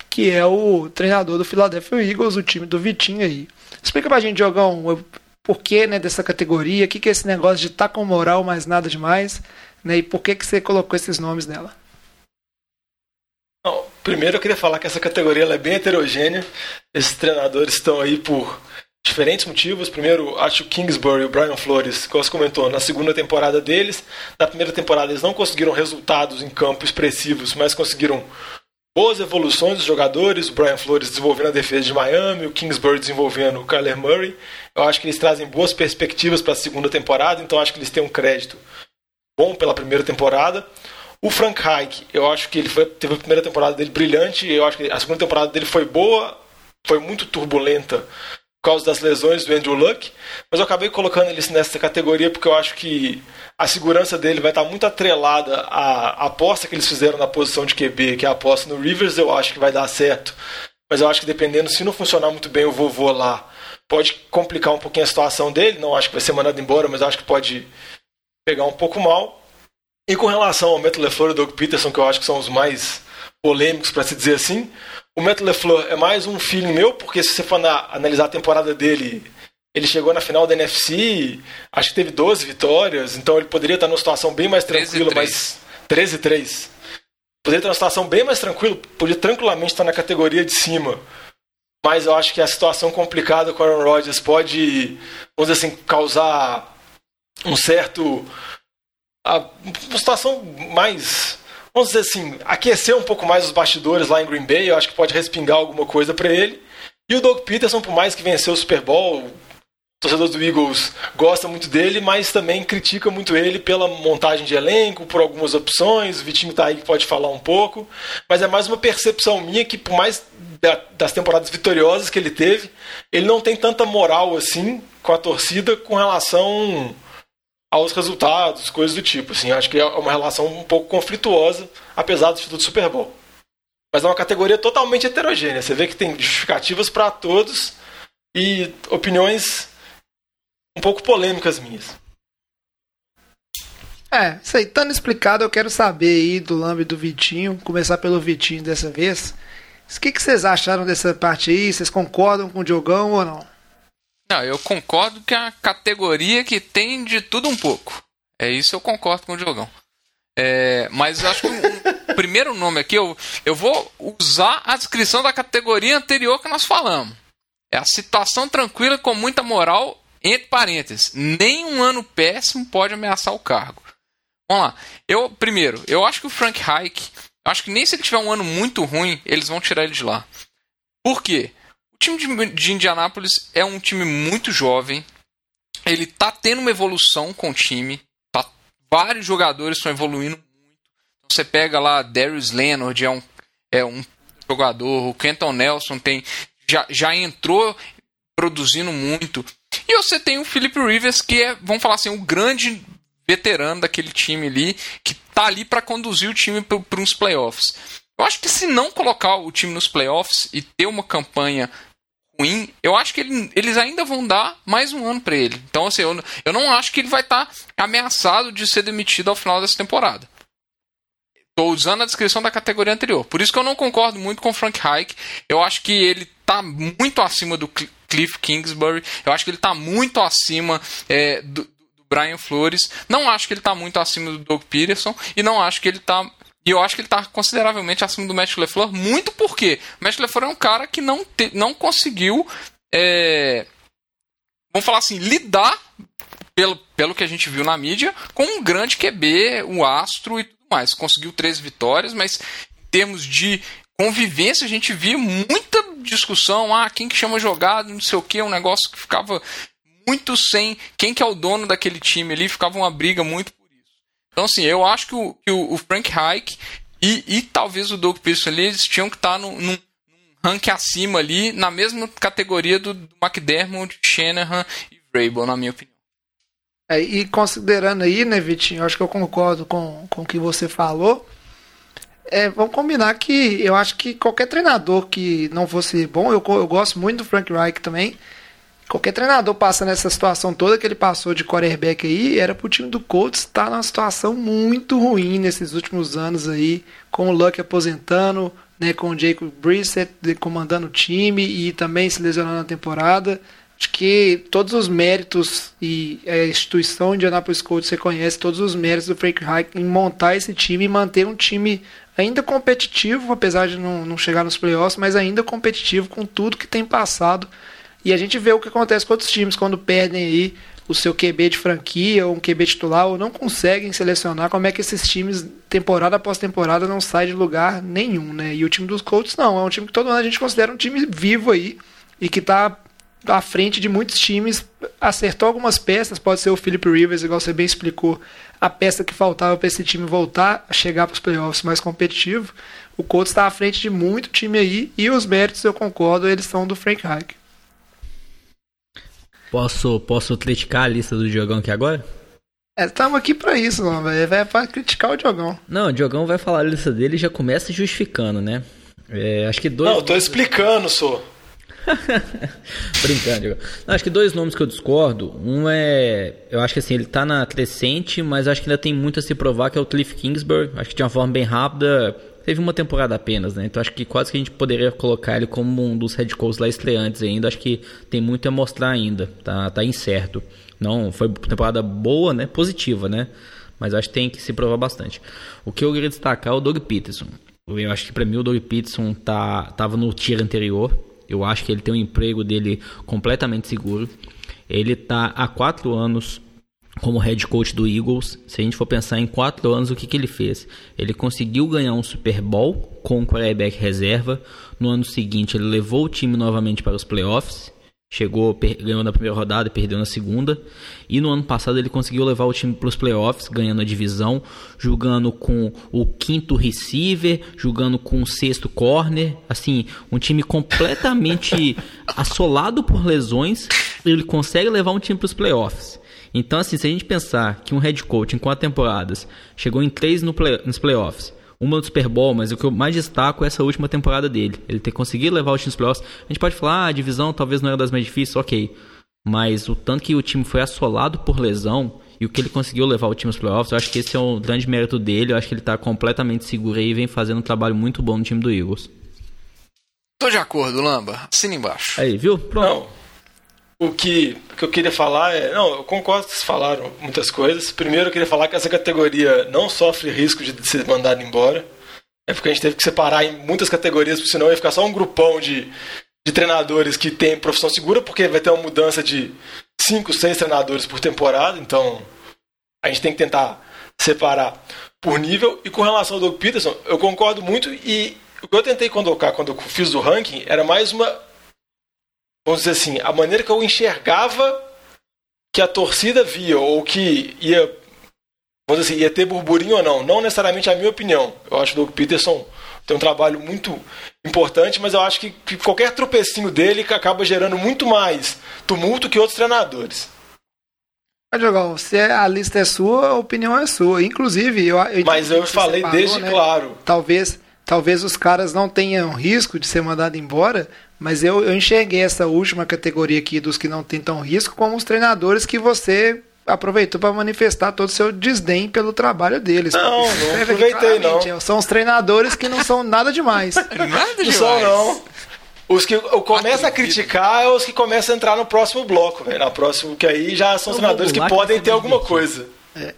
que é o treinador do Philadelphia Eagles, o time do Vitinho aí. Explica pra gente, Diogão, o porquê né, dessa categoria, o que, que é esse negócio de tá com moral, mas nada demais, né? E por que, que você colocou esses nomes nela? Não, primeiro eu queria falar que essa categoria é bem heterogênea. Esses treinadores estão aí por diferentes motivos. Primeiro, acho que o Kingsbury e o Brian Flores, como você comentou, na segunda temporada deles. Na primeira temporada eles não conseguiram resultados em campo expressivos, mas conseguiram boas evoluções dos jogadores. O Brian Flores desenvolvendo a defesa de Miami, o Kingsbury desenvolvendo o Kyler Murray. Eu acho que eles trazem boas perspectivas para a segunda temporada, então acho que eles têm um crédito bom pela primeira temporada. O Frank Reich, eu acho que ele foi, teve a primeira temporada dele brilhante, eu acho que a segunda temporada dele foi boa, foi muito turbulenta por causa das lesões do Andrew Luck, mas eu acabei colocando ele nessa categoria porque eu acho que a segurança dele vai estar muito atrelada à aposta que eles fizeram na posição de QB, que é a aposta no Rivers, eu acho que vai dar certo. Mas eu acho que dependendo, se não funcionar muito bem o vovô lá, pode complicar um pouquinho a situação dele. Não acho que vai ser mandado embora, mas acho que pode pegar um pouco mal. E com relação ao Matt LeFleur e Doug Peterson, que eu acho que são os mais polêmicos, para se dizer assim, o Matt LeFleur é mais um feeling meu, porque se você for na, analisar a temporada dele, ele chegou na final da NFC, acho que teve 12 vitórias, então ele poderia estar numa situação bem mais tranquila, 13 mas 13 3. Poderia estar numa situação bem mais tranquila, podia tranquilamente estar na categoria de cima. Mas eu acho que a situação complicada com o Aaron Rodgers pode, vamos dizer assim, causar um certo uma situação mais vamos dizer assim, aquecer um pouco mais os bastidores lá em Green Bay, eu acho que pode respingar alguma coisa para ele. E o Doug Peterson, por mais que venceu o Super Bowl, o torcedor do Eagles gosta muito dele, mas também critica muito ele pela montagem de elenco, por algumas opções. O Vitinho tá aí que pode falar um pouco, mas é mais uma percepção minha que, por mais das temporadas vitoriosas que ele teve, ele não tem tanta moral assim com a torcida com relação aos resultados, coisas do tipo. Assim, acho que é uma relação um pouco conflituosa, apesar do do Super Bowl. Mas é uma categoria totalmente heterogênea. Você vê que tem justificativas para todos e opiniões um pouco polêmicas minhas. É, isso aí, estando explicado, eu quero saber aí do Lambe do Vitinho, começar pelo Vitinho dessa vez. O que, que vocês acharam dessa parte aí? Vocês concordam com o Diogão ou não? Não, eu concordo que é categoria que tem de tudo um pouco. É isso eu concordo com o Diogão. É, mas acho que o primeiro nome aqui, eu, eu vou usar a descrição da categoria anterior que nós falamos. É a situação tranquila com muita moral, entre parênteses. Nem um ano péssimo pode ameaçar o cargo. Vamos lá. Eu, primeiro, eu acho que o Frank Reich, acho que nem se ele tiver um ano muito ruim, eles vão tirar ele de lá. Por quê? O time de, de Indianápolis é um time muito jovem. Ele tá tendo uma evolução com o time. Tá, vários jogadores estão evoluindo muito. Você pega lá Darius Leonard, é um, é um jogador. O Kenton Nelson tem já, já entrou produzindo muito. E você tem o Philip Rivers, que é, vamos falar assim, o grande veterano daquele time ali, que tá ali para conduzir o time para uns playoffs. Eu acho que se não colocar o time nos playoffs e ter uma campanha ruim, eu acho que ele, eles ainda vão dar mais um ano para ele. Então, assim, eu, eu não acho que ele vai estar tá ameaçado de ser demitido ao final dessa temporada. Estou usando a descrição da categoria anterior. Por isso que eu não concordo muito com o Frank Reich. Eu acho que ele está muito acima do Cliff Kingsbury. Eu acho que ele está muito acima é, do, do, Brian Flores. Não acho que ele está muito acima do Doug Peterson. E não acho que ele está e eu acho que ele está consideravelmente acima do Matt LeFleur, muito porque o Matt LeFleur é um cara que não, te, não conseguiu, é, vamos falar assim, lidar, pelo, pelo que a gente viu na mídia, com um grande QB, o Astro e mais. Conseguiu três vitórias, mas em termos de convivência a gente via muita discussão. Ah, quem que chama jogada, não sei o que, um negócio que ficava muito sem quem que é o dono daquele time ali, ficava uma briga muito. Então, assim, eu acho que o, que o Frank Reich e, e, talvez o Doug Pearson ali, eles tinham que estar num, num ranking acima ali, na mesma categoria do, do McDermott, Shanahan e Vrabel, na minha opinião. É, e considerando aí, né, Vitinho, acho que eu concordo com, com o que você falou. É, vamos combinar que eu acho que qualquer treinador que não fosse bom, eu, eu gosto muito do Frank Reich também. Qualquer treinador passando essa situação toda que ele passou de quarterback aí, era pro time do Colts estar numa situação muito ruim nesses últimos anos aí, com o Luck aposentando, né, com o Jacob Brissett comandando o time e também se lesionando na temporada. Acho que todos os méritos e a instituição Indianapolis Colts reconhece todos os méritos do Frank Reich em montar esse time e manter um time ainda competitivo, apesar de não, não chegar nos playoffs, mas ainda competitivo com tudo que tem passado. E a gente vê o que acontece com outros times quando perdem aí o seu QB de franquia ou um QB titular ou não conseguem selecionar como é que esses times temporada após temporada não saem de lugar nenhum, né? E o time dos Colts não, é um time que todo ano a gente considera um time vivo aí e que está à frente de muitos times, acertou algumas peças, pode ser o Philip Rivers, igual você bem explicou, a peça que faltava para esse time voltar a chegar para os playoffs mais competitivo. O Colts está à frente de muito time aí e os méritos, eu concordo, eles são do Frank Reich. Posso, posso criticar a lista do Diogão aqui agora? É, estamos aqui para isso, não, velho. É para criticar o Diogão. Não, o Diogão vai falar a lista dele e já começa justificando, né? É, acho que dois. Não, eu tô explicando, sou. Brincando. Não, acho que dois nomes que eu discordo. Um é. Eu acho que assim, ele tá na crescente, mas acho que ainda tem muito a se provar, que é o Cliff Kingsbury. Acho que de uma forma bem rápida. Teve uma temporada apenas, né? Então acho que quase que a gente poderia colocar ele como um dos head coaches lá estreantes ainda. Acho que tem muito a mostrar ainda. Tá, tá incerto. Não, foi temporada boa, né? Positiva, né? Mas acho que tem que se provar bastante. O que eu queria destacar é o Doug Peterson. Eu acho que para mim o Doug Peterson tá, tava no tier anterior. Eu acho que ele tem um emprego dele completamente seguro. Ele está há quatro anos como head coach do Eagles. Se a gente for pensar em quatro anos, o que, que ele fez? Ele conseguiu ganhar um Super Bowl com o quarterback reserva. No ano seguinte, ele levou o time novamente para os playoffs. Chegou, ganhou na primeira rodada e perdeu na segunda. E no ano passado ele conseguiu levar o time para os playoffs, ganhando a divisão, jogando com o quinto receiver, jogando com o sexto corner. Assim, um time completamente assolado por lesões. Ele consegue levar um time para os playoffs. Então, assim, se a gente pensar que um head coach em quatro temporadas chegou em três no play, nos playoffs, uma do Super Bowl, mas o que eu mais destaco é essa última temporada dele. Ele ter conseguido levar o time nos playoffs. A gente pode falar, ah, a divisão talvez não era das mais difíceis, ok. Mas o tanto que o time foi assolado por lesão e o que ele conseguiu levar o time aos playoffs, eu acho que esse é um grande mérito dele. Eu acho que ele está completamente seguro aí e vem fazendo um trabalho muito bom no time do Eagles. Tô de acordo, Lamba. Assina embaixo. Aí, viu? Pronto. Não. O que, que eu queria falar é. Não, eu concordo que vocês falaram muitas coisas. Primeiro, eu queria falar que essa categoria não sofre risco de ser mandada embora. É porque a gente teve que separar em muitas categorias, porque senão ia ficar só um grupão de, de treinadores que tem profissão segura, porque vai ter uma mudança de 5, 6 treinadores por temporada. Então, a gente tem que tentar separar por nível. E com relação ao Doug Peterson, eu concordo muito. E o que eu tentei colocar quando eu fiz o ranking era mais uma vamos dizer assim, a maneira que eu enxergava que a torcida via, ou que ia, vamos dizer assim, ia ter burburinho ou não. Não necessariamente a minha opinião. Eu acho o Doug Peterson tem um trabalho muito importante, mas eu acho que, que qualquer tropecinho dele que acaba gerando muito mais tumulto que outros treinadores. Diogão, se a lista é sua, a opinião é sua. Inclusive, eu, eu Mas eu falei separou, desde né? claro. Talvez, talvez os caras não tenham risco de ser mandado embora, mas eu, eu enxerguei essa última categoria aqui dos que não têm tão risco como os treinadores que você aproveitou para manifestar todo o seu desdém pelo trabalho deles. Não, não aproveitei não. São os treinadores que não são nada demais. nada demais. Não são não. Os que começam a criticar é os que começam a entrar no próximo bloco, velho. Na próximo, que aí já são os treinadores que podem ter alguma coisa. É.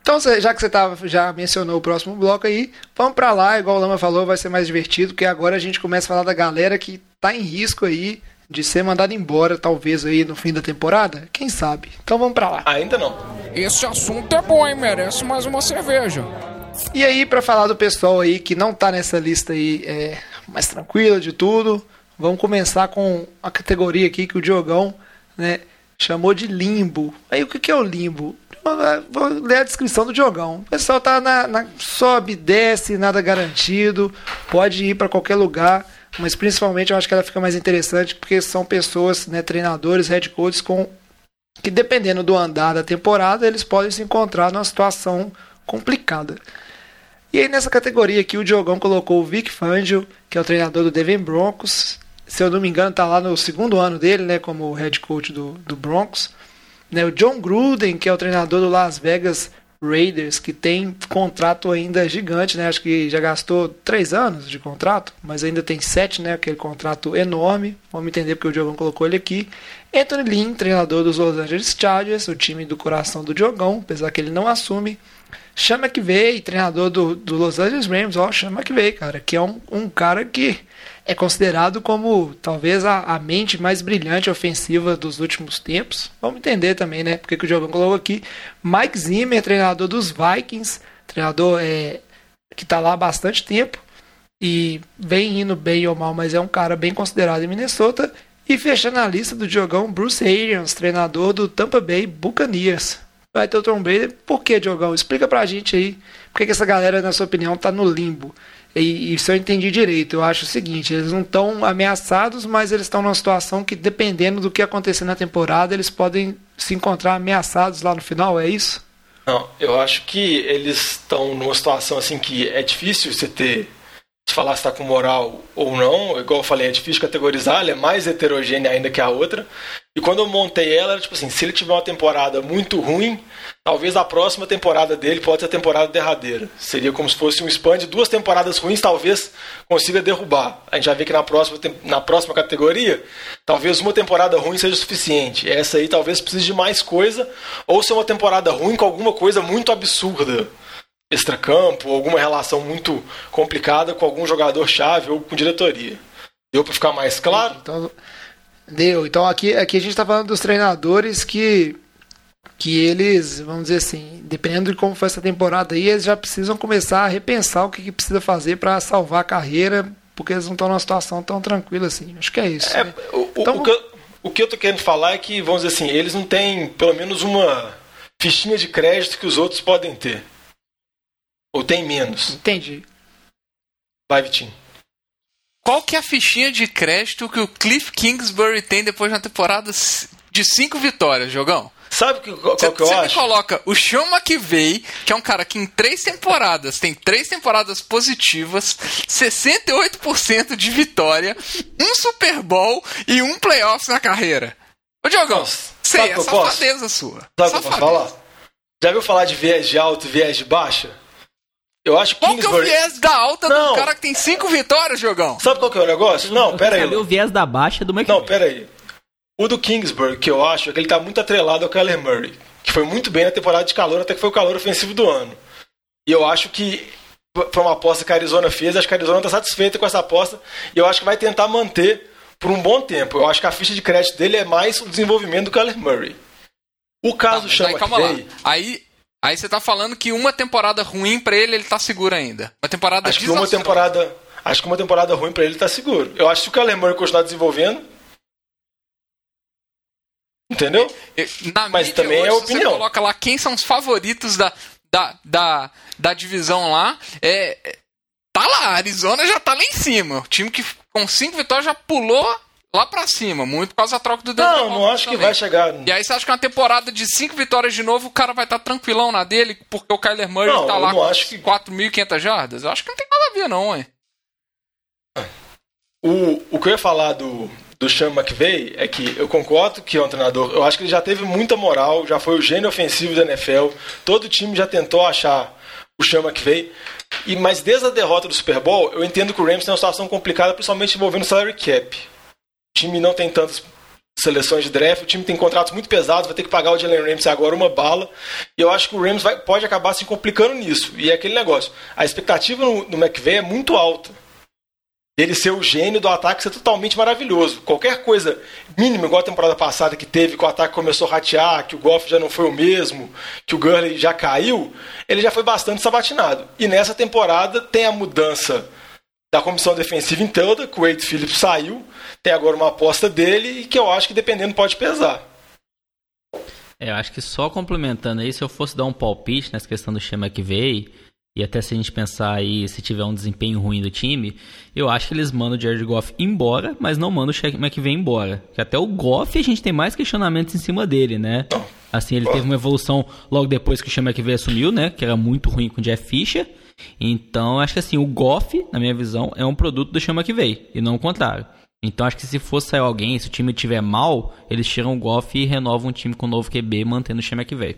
Então, já que você tá, já mencionou o próximo bloco aí, vamos para lá, igual o Lama falou, vai ser mais divertido, porque agora a gente começa a falar da galera que tá em risco aí de ser mandado embora, talvez aí no fim da temporada. Quem sabe? Então vamos para lá. Ainda não. Esse assunto é bom, hein? Merece mais uma cerveja. E aí, para falar do pessoal aí que não tá nessa lista aí é, mais tranquila de tudo, vamos começar com a categoria aqui que o Diogão né, chamou de limbo. Aí o que é o limbo? Vou ler a descrição do Diogão. O pessoal tá na, na sobe, desce, nada garantido, pode ir para qualquer lugar mas principalmente eu acho que ela fica mais interessante porque são pessoas, né, treinadores, head coaches com que dependendo do andar da temporada, eles podem se encontrar numa situação complicada. E aí nessa categoria aqui o Diogão colocou o Vic Fangio, que é o treinador do Denver Broncos. Se eu não me engano, está lá no segundo ano dele, né, como head coach do, do Broncos. Né, o John Gruden, que é o treinador do Las Vegas Raiders, que tem contrato ainda gigante, né? Acho que já gastou três anos de contrato, mas ainda tem sete, né? Aquele contrato enorme. Vamos entender porque o Diogão colocou ele aqui. Anthony Lynn, treinador dos Los Angeles Chargers, o time do coração do Diogão, apesar que ele não assume. Chama que veio, treinador do, do Los Angeles Rams, ó, chama que veio, cara, que é um, um cara que é considerado como talvez a, a, mente mais brilhante ofensiva dos últimos tempos. Vamos entender também, né? Porque que o Diogão colocou aqui. Mike Zimmer, treinador dos Vikings, treinador é, que está lá há bastante tempo e vem indo bem ou mal, mas é um cara bem considerado em Minnesota. E fechando a lista do Diogão, Bruce Arians, treinador do Tampa Bay Buccaneers. Vai ter o Tom Brady. Por que, Diogão? Explica pra gente aí. Por que, essa galera, na sua opinião, tá no limbo? E, e se eu entendi direito, eu acho o seguinte: eles não estão ameaçados, mas eles estão numa situação que, dependendo do que acontecer na temporada, eles podem se encontrar ameaçados lá no final, é isso? Não, eu acho que eles estão numa situação assim que é difícil você ter falar se está com moral ou não, igual eu falei, é difícil categorizar, ela é mais heterogênea ainda que a outra. E quando eu montei ela, tipo assim, se ele tiver uma temporada muito ruim, talvez a próxima temporada dele pode ser a temporada derradeira. Seria como se fosse um spam de duas temporadas ruins, talvez consiga derrubar. A gente já vê que na próxima, na próxima categoria, talvez uma temporada ruim seja suficiente. Essa aí talvez precise de mais coisa, ou ser uma temporada ruim com alguma coisa muito absurda extracampo, alguma relação muito complicada com algum jogador-chave ou com diretoria. Deu para ficar mais claro? Então, deu. Então aqui, aqui a gente está falando dos treinadores que que eles, vamos dizer assim, dependendo de como foi essa temporada aí, eles já precisam começar a repensar o que, que precisa fazer para salvar a carreira, porque eles não estão numa situação tão tranquila assim. Acho que é isso. É, né? o, então, o, que eu, o que eu tô querendo falar é que, vamos dizer assim, eles não têm pelo menos uma fichinha de crédito que os outros podem ter. Ou tem menos? Entendi. Vai, Vitinho. Qual que é a fichinha de crédito que o Cliff Kingsbury tem depois de uma temporada de cinco vitórias, jogão? Sabe que, qual, cê, que eu acho? Você me coloca o Sean McVay, que é um cara que em três temporadas tem três temporadas positivas, 68% de vitória, um Super Bowl e um playoffs na carreira. Ô, Diogão, sei, é safadeza sua. Sabe o que eu posso falar? Já viu falar de viés de alto e viés de baixa? Eu acho que Qual Kingsbury... que é o viés da alta não. do cara que tem cinco vitórias, jogão? Sabe qual que é o negócio? Não, pera aí. o viés da baixa do McVay. Não, pera aí. O do Kingsbury, que eu acho, é que ele tá muito atrelado ao Kyler Murray, que foi muito bem na temporada de calor, até que foi o calor ofensivo do ano. E eu acho que foi uma aposta que a Arizona fez, acho que a Arizona tá satisfeita com essa aposta, e eu acho que vai tentar manter por um bom tempo. Eu acho que a ficha de crédito dele é mais o desenvolvimento do Kyler Murray. O caso tá, chama aí, calma lá. Aí Aí você tá falando que uma temporada ruim para ele, ele tá seguro ainda. Uma temporada Acho que uma temporada, acho que uma temporada ruim para ele tá seguro. Eu acho que o Kyler Murray continuar desenvolvendo, Entendeu? Na Mas também hoje, é opinião. Você coloca lá quem são os favoritos da, da, da, da divisão lá. É, tá tá lá, Arizona já tá lá em cima. O time que com cinco vitórias já pulou lá pra cima, muito por causa da troca do Não, não acho que vai chegar. E aí você acha que uma temporada de cinco vitórias de novo, o cara vai estar tá tranquilão na dele, porque o Kyler Murray Não, tá lá com acho que- 4.500 jardas? Eu acho que não tem nada a ver, não, ué. O, o que eu ia falar do, do Sean McVay é que eu concordo que é um treinador. Eu acho que ele já teve muita moral, já foi o gênio ofensivo da NFL. Todo time já tentou achar o Sean McVay. E, mas desde a derrota do Super Bowl, eu entendo que o Rams tem uma situação complicada, principalmente envolvendo o salary cap. Time não tem tantas seleções de draft, o time tem contratos muito pesados, vai ter que pagar o Jalen Ramsey agora uma bala. E eu acho que o Rams vai, pode acabar se complicando nisso. E é aquele negócio. A expectativa no, no é muito alta ele ser o gênio do ataque ser totalmente maravilhoso. Qualquer coisa mínima, igual a temporada passada que teve, que o ataque começou a ratear, que o Goff já não foi o mesmo, que o Gurley já caiu, ele já foi bastante sabatinado. E nessa temporada tem a mudança da comissão defensiva em toda, que o Wade Phillips saiu, tem agora uma aposta dele e que eu acho que dependendo pode pesar. É, eu acho que só complementando aí, se eu fosse dar um palpite nessa questão do Chama que veio, e até se a gente pensar aí se tiver um desempenho ruim do time, eu acho que eles mandam o Jared Goff embora, mas não mandam o Shaq McVay embora. Que até o Goff a gente tem mais questionamentos em cima dele, né? Assim, ele teve uma evolução logo depois que o Sean McVay assumiu, né? Que era muito ruim com o Jeff Fisher. Então, acho que assim, o Goff, na minha visão, é um produto do Sean McVay, e não o contrário. Então, acho que se fosse sair alguém, se o time tiver mal, eles tiram o Goff e renovam um time com um novo QB, mantendo o Sean McVay.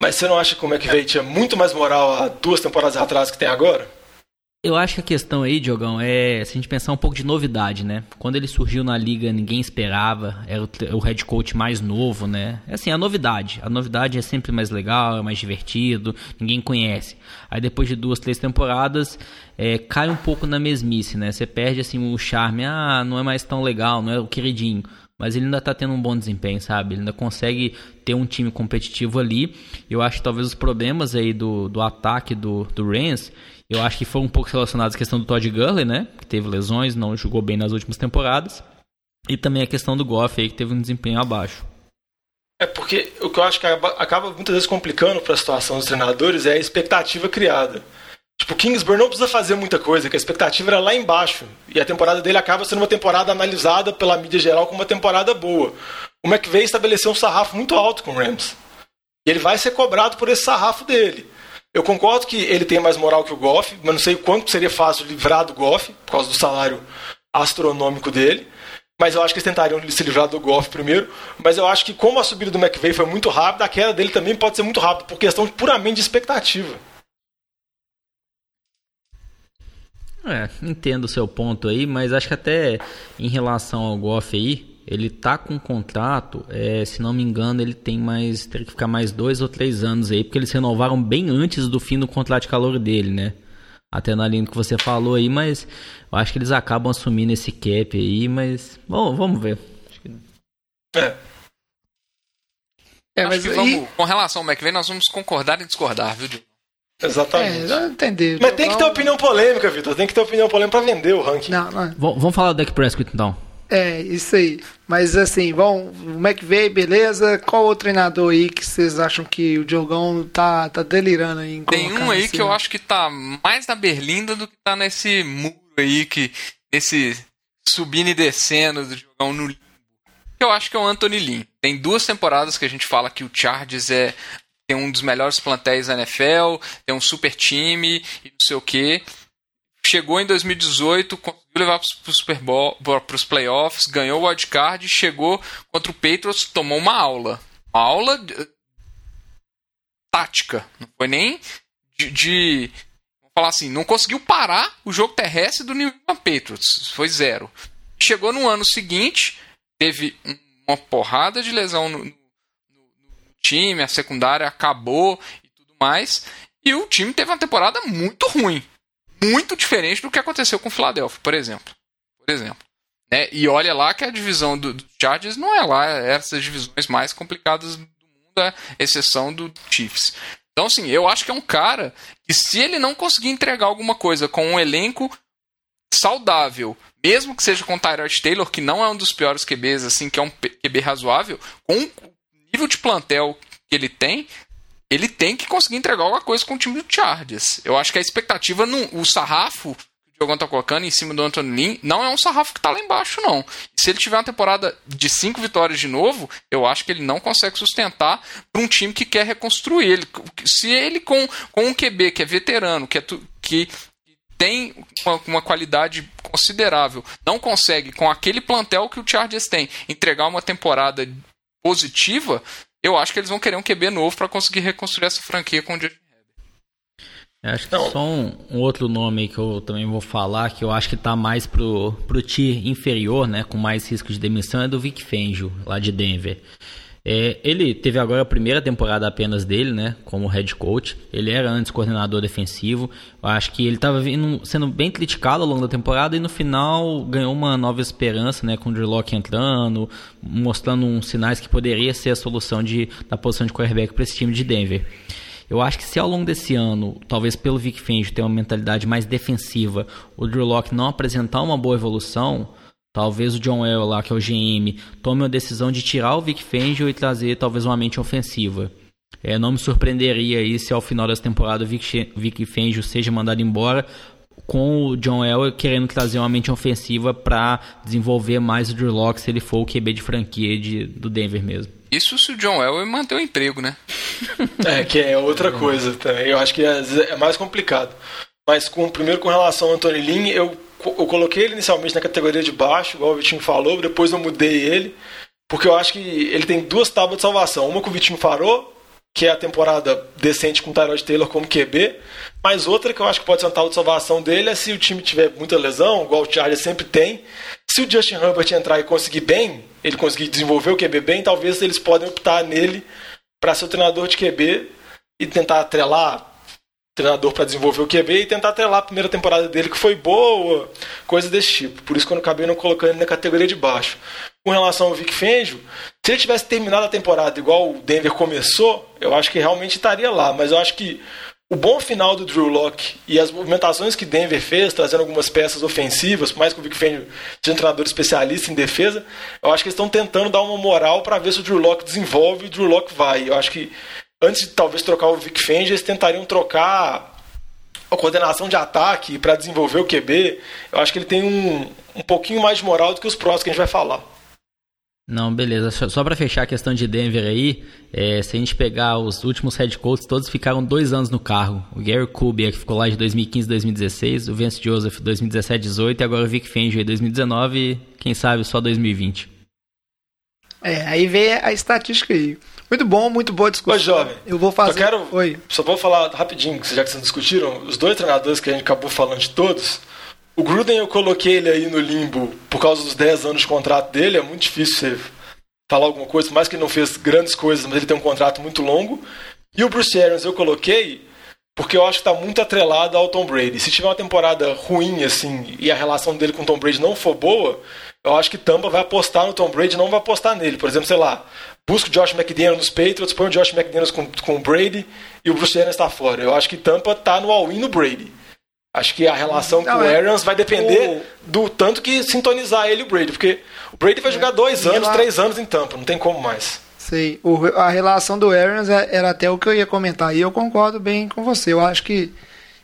Mas você não acha que o McVay tinha muito mais moral há duas temporadas atrás que tem agora? Eu acho que a questão aí, Diogão, é se a gente pensar um pouco de novidade, né? Quando ele surgiu na liga, ninguém esperava, era o, head coach mais novo, né? É assim, a novidade. A novidade é sempre mais legal, é mais divertido, ninguém conhece. Aí depois de duas, três temporadas, é, cai um pouco na mesmice, né? Você perde assim o charme, ah, não é mais tão legal, não é o queridinho. Mas ele ainda tá tendo um bom desempenho, sabe? Ele ainda consegue ter um time competitivo ali. Eu acho que talvez os problemas aí do, do ataque do, do Rams, eu acho que foram um pouco relacionados à questão do Todd Gurley, né? Que teve lesões, não jogou bem nas últimas temporadas. E também a questão do Goff aí, que teve um desempenho abaixo. É porque o que eu acho que acaba, muitas vezes complicando para a situação dos treinadores é a expectativa criada. Tipo, o Kingsbury não precisa fazer muita coisa, que a expectativa era lá embaixo. E a temporada dele acaba sendo uma temporada analisada pela mídia geral como uma temporada boa. O McVay estabeleceu um sarrafo muito alto com o Rams. E ele vai ser cobrado por esse sarrafo dele. Eu concordo que ele tem mais moral que o Goff, mas não sei quanto seria fácil livrar do Goff, por causa do salário astronômico dele. Mas eu acho que eles tentariam se livrar do Goff primeiro. Mas eu acho que como a subida do McVay foi muito rápida, a queda dele também pode ser muito rápida, por questão puramente de expectativa. É, entendo o seu ponto aí, mas acho que até em relação ao Goff aí, ele tá com um contrato, é, se não me engano, ele tem mais. teria que ficar mais dois ou três anos aí, porque eles renovaram bem antes do fim do contrato de calor dele, né? Até na linha que você falou aí, mas eu acho que eles acabam assumindo esse cap aí, mas. Bom, vamos ver. É. É, Acho mas vamos, com relação ao McVay, nós vamos concordar e discordar, viu, Diogo? Exatamente. É, entendi. Mas tem que ter opinião polêmica, Vitor. Tem que ter opinião polêmica pra vender o ranking. Não, não. V- vamos falar do Dak Prescott então. É, isso aí. Mas assim, bom, o McVay, beleza. Qual outro treinador aí que vocês acham que o Diogão tá, tá delirando aí em Tem um aí que eu acho que tá mais na berlinda do que tá nesse muro aí, que nesse subindo e descendo do jogão no. Eu acho que é o Anthony Lynn. Tem duas temporadas que a gente fala que o Chargers é tem um dos melhores plantéis da NFL, tem um super time e não sei o quê. Chegou em 2018, conseguiu levar para o Super Bowl, para os playoffs, ganhou o wildcard, chegou contra o Patriots, tomou uma aula. Uma aula de- tática. Não foi nem de, de- Vamos falar assim, não conseguiu parar o jogo terrestre do New England Patriots. Foi zero. Chegou no ano seguinte, teve um- uma porrada de lesão no, no- no time, a secundária acabou e tudo mais. E o time teve uma temporada muito ruim. Muito diferente do que aconteceu com o Philadelphia, por exemplo. Por exemplo. Né? E olha lá que a divisão do, do Chargers não é lá, é essas divisões mais complicadas do mundo, a exceção do Chiefs. Então, assim, eu acho que é um cara que se ele não conseguir entregar alguma coisa com um elenco saudável, mesmo que seja com o Tyrod Taylor, que não é um dos piores QBs, assim, que é um QB razoável, com o nível de plantel que ele tem, ele tem que conseguir entregar alguma coisa com o time do Chargers. Eu acho que a expectativa, não, o sarrafo o Diogão tá colocando em cima do Anthony Lynn não é um sarrafo que tá lá embaixo, não. Se ele tiver uma temporada de cinco vitórias de novo, eu acho que ele não consegue sustentar para um time que quer reconstruir ele. Se ele com, com um QB que é veterano, que, é tu, que tem uma, uma, qualidade considerável, não consegue, com aquele plantel que o Chargers tem, entregar uma temporada positiva, eu acho que eles vão querer um QB novo para conseguir reconstruir essa franquia com o Justin Herbert. Acho que não. só um, um, outro nome que eu também vou falar, que eu acho que está mais pro, pro tier inferior, né, com mais risco de demissão, é do Vic Fangio, lá de Denver. É, ele teve agora a primeira temporada apenas dele, né, como head coach. Ele era antes coordenador defensivo. Eu acho que ele estava sendo bem criticado ao longo da temporada e no final ganhou uma nova esperança, né, com o Drew entrando, mostrando uns sinais que poderia ser a solução de, da posição de quarterback para esse time de Denver. Eu acho que se ao longo desse ano, talvez pelo Vic Fangio ter uma mentalidade mais defensiva, o Drew Locke não apresentar uma boa evolução, Talvez o John Well lá, que é o GM, tome a decisão de tirar o Vic Fangio e trazer talvez uma mente ofensiva. É, não me surpreenderia aí se ao final dessa temporada o Vic, Vic Fangio seja mandado embora com o John Elway querendo trazer uma mente ofensiva para desenvolver mais o Drew Locke se ele for o QB de franquia de, do Denver mesmo. Isso se o John Elway manter o emprego, né? é, que é outra coisa também. Eu acho que é, é mais complicado. Mas com, primeiro com relação ao Anthony Lynn, eu eu coloquei ele inicialmente na categoria de baixo, igual o Vitinho falou, depois eu mudei ele, porque eu acho que ele tem duas tábuas de salvação. Uma que o Vitinho falou, que é a temporada decente com o Tyrod Taylor como QB, mas outra que eu acho que pode ser uma tábua de salvação dele é se o time tiver muita lesão, igual o Chargers sempre tem. Se o Justin Herbert entrar e conseguir bem, ele conseguir desenvolver o QB bem, talvez eles podem optar nele para ser o treinador de QB e tentar atrelar treinador para desenvolver o QB e tentar atrelar a primeira temporada dele que foi boa, coisa desse tipo. Por isso que eu acabei não colocando ele na categoria de baixo. Com relação ao Vic Fangio, se ele tivesse terminado a temporada igual o Denver começou, eu acho que realmente estaria lá. Mas eu acho que o bom final do Drew Locke e as movimentações que Denver fez, trazendo algumas peças ofensivas, por mais que o Vic Fangio seja um treinador especialista em defesa, eu acho que eles estão tentando dar uma moral para ver se o Drew Locke desenvolve e o Drew Locke vai. Eu acho que antes de talvez trocar o Vic Fangio, eles tentariam trocar a coordenação de ataque para desenvolver o QB. Eu acho que ele tem um, um pouquinho mais de moral do que os próximos que a gente vai falar. Não, beleza. Só para fechar a questão de Denver aí, é, se a gente pegar os últimos head coaches, todos ficaram dois anos no cargo. O Gary Kubiak ficou lá de 2015 2016, o Vance Joseph 2017 18 e agora o Vic Fangio em 2019 e quem sabe só 2020. É, aí vem a estatística aí. Muito bom, muito boa discussão. Oi, jovem. Eu vou fazer. Só quero. Oi. Só vou falar rapidinho, já que vocês discutiram, os dois treinadores que a gente acabou falando de todos. O Gruden eu coloquei ele aí no limbo por causa dos 10 anos de contrato dele. É muito difícil você falar alguma coisa, por mais que ele não fez grandes coisas, mas ele tem um contrato muito longo. E o Bruce Arians eu coloquei porque eu acho que está muito atrelado ao Tom Brady. Se tiver uma temporada ruim, assim, e a relação dele com o Tom Brady não for boa, eu acho que Tampa vai apostar no Tom Brady, não vai apostar nele. Por exemplo, sei lá, busca o Josh McDaniels nos Patriots, põe o Josh McDaniels com, com o Brady e o Bruce Arians está fora. Eu acho que Tampa está no all-in no Brady. Acho que a relação não, com o é. Arians vai depender o... do tanto que sintonizar ele e o Brady, porque o Brady vai jogar dois anos, três anos em Tampa, não tem como mais. Sei. O, a relação do Arians é, era até o que eu ia comentar, e eu concordo bem com você. Eu acho que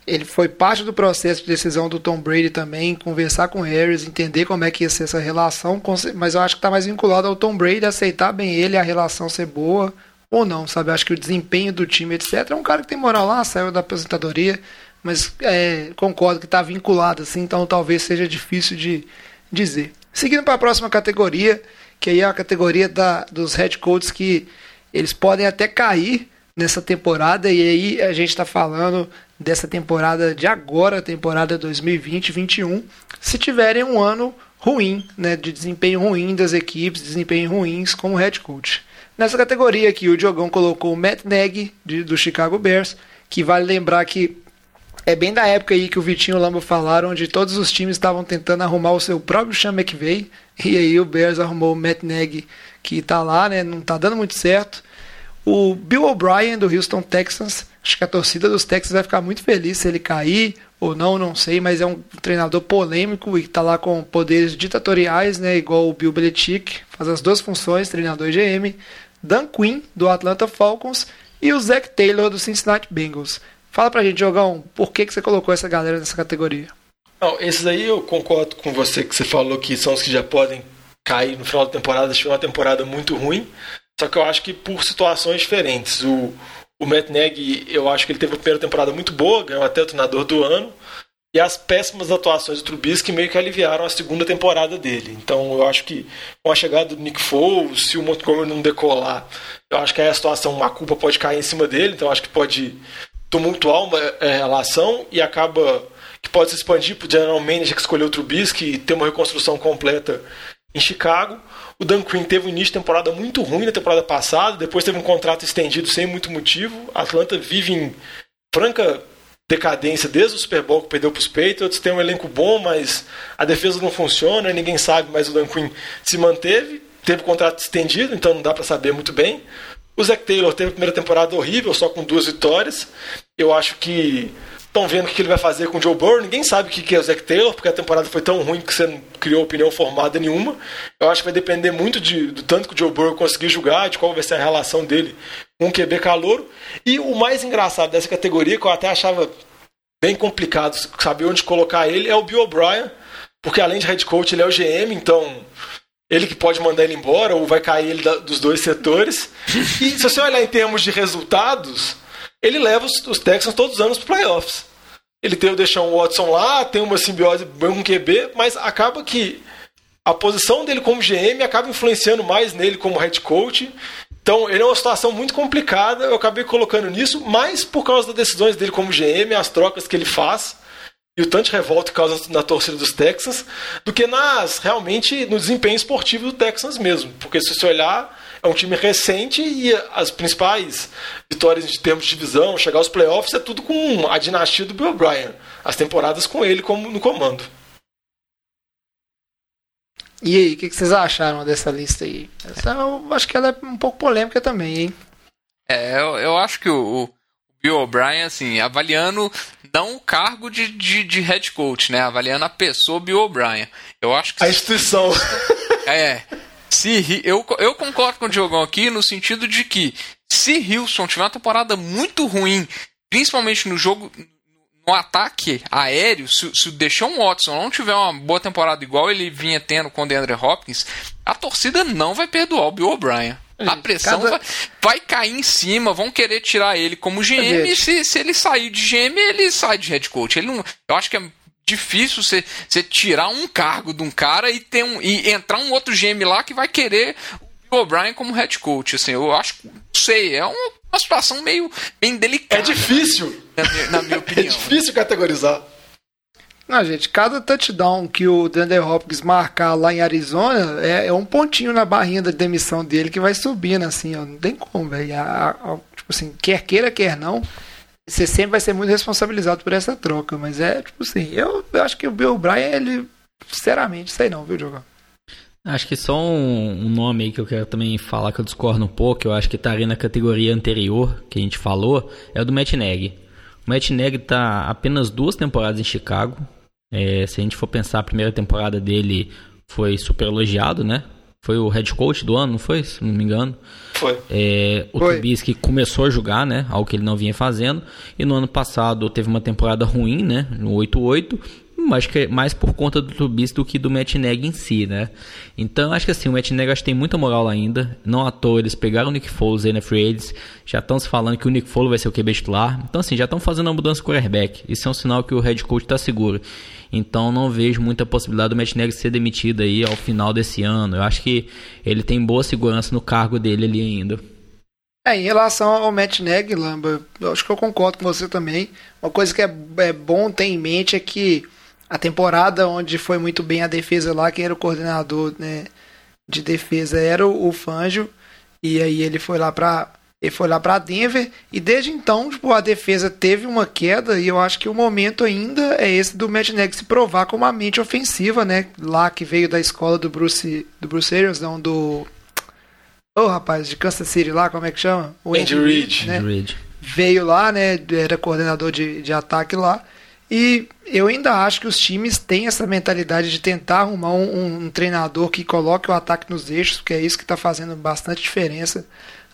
ele foi parte do processo de decisão do Tom Brady também, conversar com o Harris, entender como é que ia ser essa relação, mas eu acho que está mais vinculado ao Tom Brady aceitar bem ele, a relação ser boa ou não, sabe? Eu acho que o desempenho do time, etc. É um cara que tem moral lá, saiu da aposentadoria, mas é, concordo que está vinculado assim, então talvez seja difícil de dizer. Seguindo para a próxima categoria, que aí é a categoria da, dos head coaches que eles podem até cair nessa temporada, e aí a gente está falando dessa temporada de agora, temporada 2020-21, se tiverem um ano ruim, né, de desempenho ruim das equipes, desempenho ruins como head coach. Nessa categoria aqui, o Diogão colocou o Matt Nagy, de, do Chicago Bears, que vale lembrar que é bem da época aí que o Vitinho e o Lambo falaram, onde todos os times estavam tentando arrumar o seu próprio Sean McVay, e aí o Bears arrumou o Matt Nagy, que está lá, né, não está dando muito certo. O Bill O'Brien, do Houston Texans, acho que a torcida dos Texans vai ficar muito feliz se ele cair ou não, não sei, mas é um treinador polêmico e está lá com poderes ditatoriais, né, igual o Bill Belichick, faz as duas funções, treinador e GM. Dan Quinn, do Atlanta Falcons, e o Zach Taylor, do Cincinnati Bengals. Fala pra gente, Jogão, por que, que você colocou essa galera nessa categoria? Não, esses aí eu concordo com você que você falou que são os que já podem cair no final da temporada, se tiver uma temporada muito ruim. Só que eu acho que por situações diferentes. O, o Matt Nagy, eu acho que ele teve uma primeira temporada muito boa, ganhou até o treinador do ano. E as péssimas atuações do Trubisky meio que aliviaram a segunda temporada dele. Então eu acho que com a chegada do Nick Foles, se o Montgomery não decolar, eu acho que aí a situação, a culpa pode cair em cima dele. Então acho que pode tumultuar uma é, relação e acaba que pode se expandir para o general manager que escolheu o Trubisky e ter uma reconstrução completa em Chicago. O Dan Quinn teve um início de temporada muito ruim na temporada passada, depois teve um contrato estendido sem muito motivo. A Atlanta vive em franca decadência desde o Super Bowl que perdeu para os Patriots. Tem um elenco bom, mas a defesa não funciona, ninguém sabe, mas o Dan Quinn se manteve. Teve contrato estendido, então não dá para saber muito bem. O Zach Taylor teve a primeira temporada horrível, só com duas vitórias. Eu acho que estão vendo o que ele vai fazer com o Joe Burrow. Ninguém sabe o que é o Zach Taylor, porque a temporada foi tão ruim que você não criou opinião formada nenhuma. Eu acho que vai depender muito de, do tanto que o Joe Burrow conseguir jogar, de qual vai ser a relação dele com o QB calouro. E o mais engraçado dessa categoria, que eu até achava bem complicado saber onde colocar ele, é o Bill O'Brien, porque além de head coach, ele é o GM, então ele que pode mandar ele embora ou vai cair ele da, dos dois setores. E se você olhar em termos de resultados, ele leva os, os Texans todos os anos para playoffs. Ele tem o Deshaun Watson lá, tem uma simbiose bem com QB, mas acaba que a posição dele como GM acaba influenciando mais nele como head coach. Então, ele é uma situação muito complicada. Eu acabei colocando nisso, mais por causa das decisões dele como GM, as trocas que ele faz e o tanto de revolta que causa na torcida dos Texans, do que nas realmente no desempenho esportivo do Texans mesmo. Porque se você olhar, é um time recente e as principais vitórias de termos de divisão, chegar aos playoffs, é tudo com a dinastia do Bill O'Brien. As temporadas com ele como no comando. E aí, o que, que, vocês acharam dessa lista aí? Essa, eu acho que ela é um pouco polêmica também, hein? É, eu, eu acho que o, o Bill O'Brien, assim, avaliando não o cargo de, de, de, head coach, né? Avaliando a pessoa Bill O'Brien. Eu acho que. A instituição. É. Se, eu, eu concordo com o Diogão aqui no sentido de que se Wilson tiver uma temporada muito ruim, principalmente no jogo, no ataque aéreo, se, se o Deshaun Watson não tiver uma boa temporada igual ele vinha tendo com o DeAndre Hopkins, a torcida não vai perdoar o Bill O'Brien. A pressão Cada... vai, vai, cair em cima, vão querer tirar ele como GM. E se, se ele sair de GM, ele sai de head coach. Ele não, eu acho que é difícil você, você tirar um cargo de um cara e, ter um, e entrar um outro GM lá que vai querer o O'Brien como head coach. Assim, eu acho não sei, é uma, uma situação meio bem delicada. É difícil. Na minha, na minha opinião. é difícil categorizar. Não, gente, cada touchdown que o Dander Hopkins marcar lá em Arizona é, é, um pontinho na barrinha da demissão dele que vai subindo, assim, ó. Não tem como, velho. Tipo assim, quer queira, quer não, você sempre vai ser muito responsabilizado por essa troca. Mas é, tipo assim, eu, eu acho que o Bill Bryan, ele, sinceramente, sei não, viu, Jogão? Acho que só um, um, nome aí que eu quero também falar que eu discordo um pouco, eu acho que tá ali na categoria anterior que a gente falou, é o do Matt Nagy. O Matt Nagy tá apenas duas temporadas em Chicago, é, se a gente for pensar, a primeira temporada dele foi super elogiado, né? Foi o head coach do ano, não foi? Se não me engano. Foi. É, o foi. Trubisky começou a jogar, né? Algo que ele não vinha fazendo. E no ano passado teve uma temporada ruim, né? No 8-8 acho que é mais por conta do Trubisky do que do Matt Nagy em si, né? Então, acho que assim, o Matt Nagy acho que tem muita moral ainda. Não à toa, eles pegaram o Nick Foles aí na Free Agents, já estão se falando que o Nick Foles vai ser o QB titular. Então, assim, já estão fazendo uma mudança com o quarterback. Isso é um sinal que o head coach está seguro. Então, não vejo muita possibilidade do Matt Nagy ser demitido aí ao final desse ano. Eu acho que ele tem boa segurança no cargo dele ali ainda. É, em relação ao Matt Nagy, Lamba, eu acho que eu concordo com você também. Uma coisa que é, é bom ter em mente é que a temporada onde foi muito bem a defesa lá, quem era o coordenador né, de defesa era o, o Fangio, e aí ele foi lá para ele foi lá para Denver e desde então tipo, a defesa teve uma queda e eu acho que o momento ainda é esse do Matt Nagy se provar como uma mente ofensiva, né? Lá que veio da escola do Bruce do Bruce Arians, não do Ô oh, rapaz, de Kansas City lá, como é que chama? O Andy, Andy Reid, né? Veio lá, né? Era coordenador de, de ataque lá. E eu ainda acho que os times têm essa mentalidade de tentar arrumar um, um treinador que coloque o ataque nos eixos, porque é isso que está fazendo bastante diferença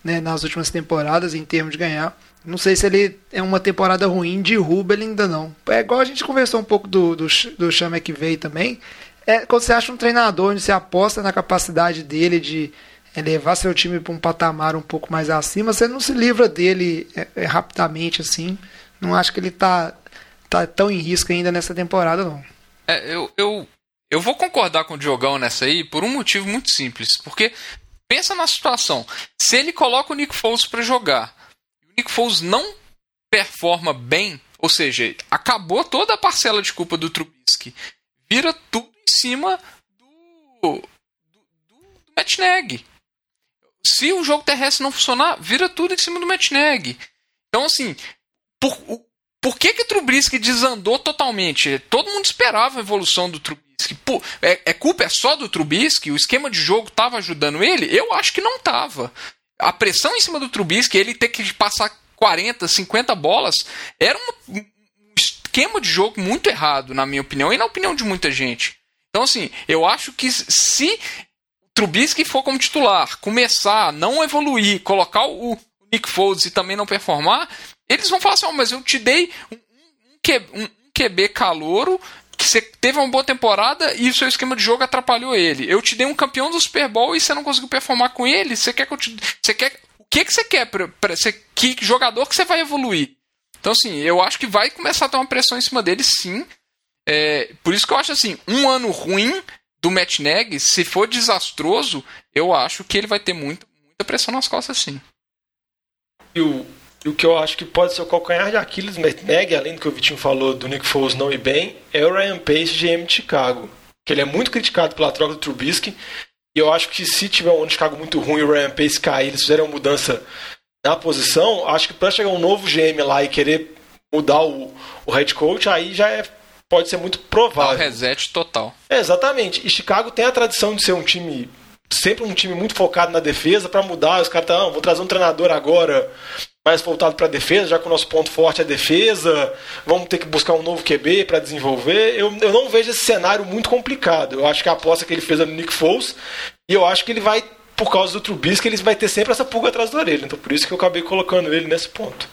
né, nas últimas temporadas em termos de ganhar. Não sei se ele é uma temporada ruim, derruba ele ainda não. É igual a gente conversou um pouco do, do, do Chama que veio também. É, quando você acha um treinador onde você aposta na capacidade dele de é, levar seu time para um patamar um pouco mais acima, você não se livra dele é, é, rapidamente assim. Não acho que ele tá, tá tão em risco ainda nessa temporada, não. É, eu, eu, eu vou concordar com o Diogão nessa aí por um motivo muito simples. Porque pensa na situação. Se ele coloca o Nick Foles para jogar e o Nick Foles não performa bem, ou seja, acabou toda a parcela de culpa do Trubisky, vira tudo em cima do, do, do, do Nagy. Se o jogo terrestre não funcionar, vira tudo em cima do Matt Nagy. Então, assim, por, por que que o Trubisky desandou totalmente? Todo mundo esperava a evolução do Trubisky. Pô, é, é culpa é só do Trubisky? O esquema de jogo estava ajudando ele? Eu acho que não estava. A pressão em cima do Trubisky, ele ter que passar 40, 50 bolas, era um, um esquema de jogo muito errado, na minha opinião, e na opinião de muita gente. Então, assim, eu acho que se Trubisky for como titular, começar, não evoluir, colocar o Nick Foles e também não performar, eles vão falar assim, oh, mas eu te dei um, um, um QB calouro você teve uma boa temporada e o seu esquema de jogo atrapalhou ele. Eu te dei um campeão do Super Bowl e você não conseguiu performar com ele. Você quer que eu te. Você quer. O que, que você quer? Pra, pra, você, que jogador que você vai evoluir? Então, assim, eu acho que vai começar a ter uma pressão em cima dele, sim. É, por isso que eu acho assim, um ano ruim do Matt Nagy, se for desastroso, eu acho que ele vai ter muito, muita pressão nas costas, sim. E o, e o que eu acho que pode ser o calcanhar de Aquiles Neg, além do que o Vitinho falou do Nick Foles não ir bem, é o Ryan Pace, GM de Chicago. Que ele é muito criticado pela troca do Trubisky. E eu acho que se tiver um Chicago muito ruim e o Ryan Pace cair, eles fizerem uma mudança na posição, acho que para chegar um novo GM lá e querer mudar o, o head coach, aí já é, pode ser muito provável. Dá um reset total. É, exatamente. E Chicago tem a tradição de ser um time sempre um time muito focado na defesa para mudar. Os caras estão, ah, vou trazer um treinador agora mais voltado para a defesa, já que o nosso ponto forte é a defesa. Vamos ter que buscar um novo QB para desenvolver. Eu, eu não vejo esse cenário muito complicado. Eu acho que a aposta que ele fez é no Nick Foles e eu acho que ele vai, por causa do Trubisky, ele vai ter sempre essa pulga atrás da orelha. Então por isso que eu acabei colocando ele nesse ponto.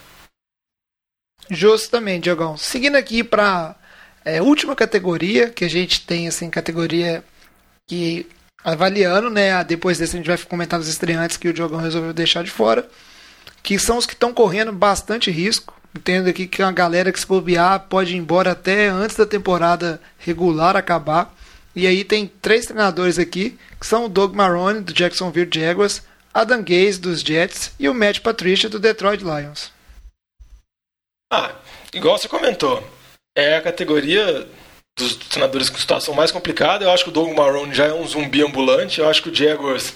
Também, Diogão. Seguindo aqui para é, última categoria que a gente tem, assim, categoria que avaliando, né? Depois desse a gente vai comentar os estreantes que o Diogão resolveu deixar de fora que são os que estão correndo bastante risco. Entendo aqui que a galera que se bobear pode ir embora até antes da temporada regular acabar. E aí tem três treinadores aqui, que são o Doug Marrone, do Jacksonville Jaguars, Adam Gaze, dos Jets, e o Matt Patricia, do Detroit Lions. Ah, igual você comentou, é a categoria dos treinadores com situação mais complicada. Eu acho que o Doug Marrone já é um zumbi ambulante. Eu acho que o Jaguars,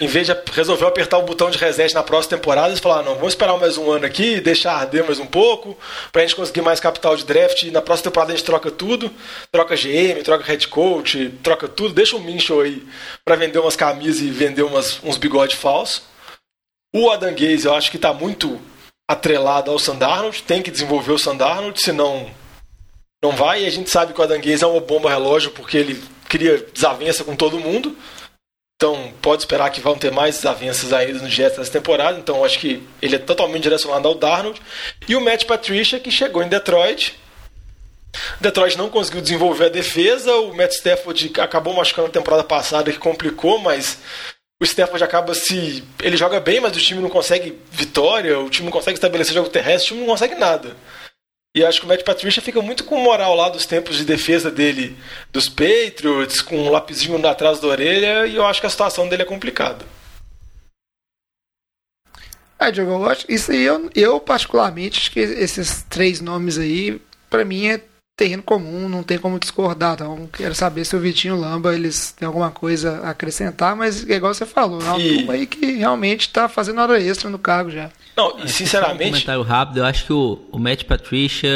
em vez de resolver apertar o botão de reset na próxima temporada, eles falaram: não, vamos esperar mais um ano aqui, deixar arder mais um pouco, pra gente conseguir mais capital de draft. E na próxima temporada a gente troca tudo: troca GM, troca head coach, troca tudo. Deixa o Minchel aí para vender umas camisas e vender umas, uns bigode falsos. O Adam Gaze eu acho que está muito atrelado ao Sandarnold, tem que desenvolver o Sandarnold, senão não vai. E a gente sabe que o Adanguês é uma bomba relógio porque ele cria desavença com todo mundo. Então pode esperar que vão ter mais desavenças ainda no Jets nessa temporada. Então acho que ele é totalmente direcionado ao Darnold. E o Matt Patricia, que chegou em Detroit. Detroit não conseguiu desenvolver a defesa. O Matt Stafford acabou machucando a temporada passada, que complicou, mas o Stafford acaba se. Ele joga bem, mas o time não consegue vitória, o time não consegue estabelecer jogo terrestre, o time não consegue nada. E acho que o Matt Patricia fica muito com moral lá dos tempos de defesa dele dos Patriots, com um lapisinho atrás da orelha, e eu acho que a situação dele é complicada. É, Diogo, eu acho, isso aí eu, eu particularmente acho que esses três nomes aí, para mim é terreno comum, não tem como discordar. Então, quero saber se o Vitinho Lamba eles têm alguma coisa a acrescentar, mas é igual você falou, é uma e... turma aí que realmente está fazendo hora extra no cargo já. Não, e sinceramente. Um comentário rápido, eu acho que o, o Matt Patricia,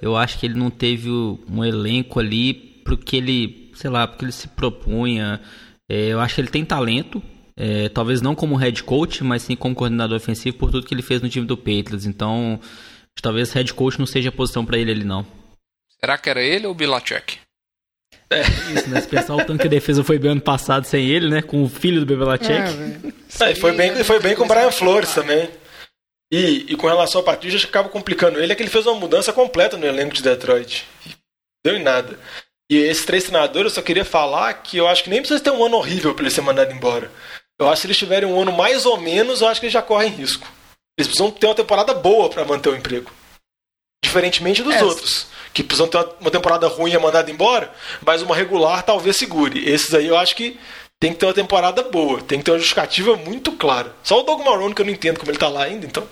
eu acho que ele não teve um elenco ali porque ele, sei lá, porque ele se propunha. É, eu acho que ele tem talento, é, talvez não como head coach, mas sim como coordenador ofensivo por tudo que ele fez no time do Patriots. Então, talvez head coach não seja a posição para ele ali não. Será que era ele ou o Bilacek? É. Isso, né? Se pensar o tanto que a defesa foi bem ano passado sem ele, né? Com o filho do Bebelacek. É, é, foi bem, foi bem com o Brian Flores também. E, e com relação ao Patrícia, acho que acaba complicando ele é que ele fez uma mudança completa no elenco de Detroit. Deu em nada. E esses três treinadores, eu só queria falar que eu acho que nem precisa ter um ano horrível para ele ser mandado embora. Eu acho que se eles tiverem um ano mais ou menos, eu acho que eles já correm risco. Eles precisam ter uma temporada boa para manter o emprego. Diferentemente dos É. outros, que precisam ter uma- temporada ruim e é mandado embora, mas uma regular talvez segure. Esses aí eu acho que tem que ter uma temporada boa, tem que ter uma justificativa muito clara. Só o Doug Marrone que eu não entendo como ele tá lá ainda, então.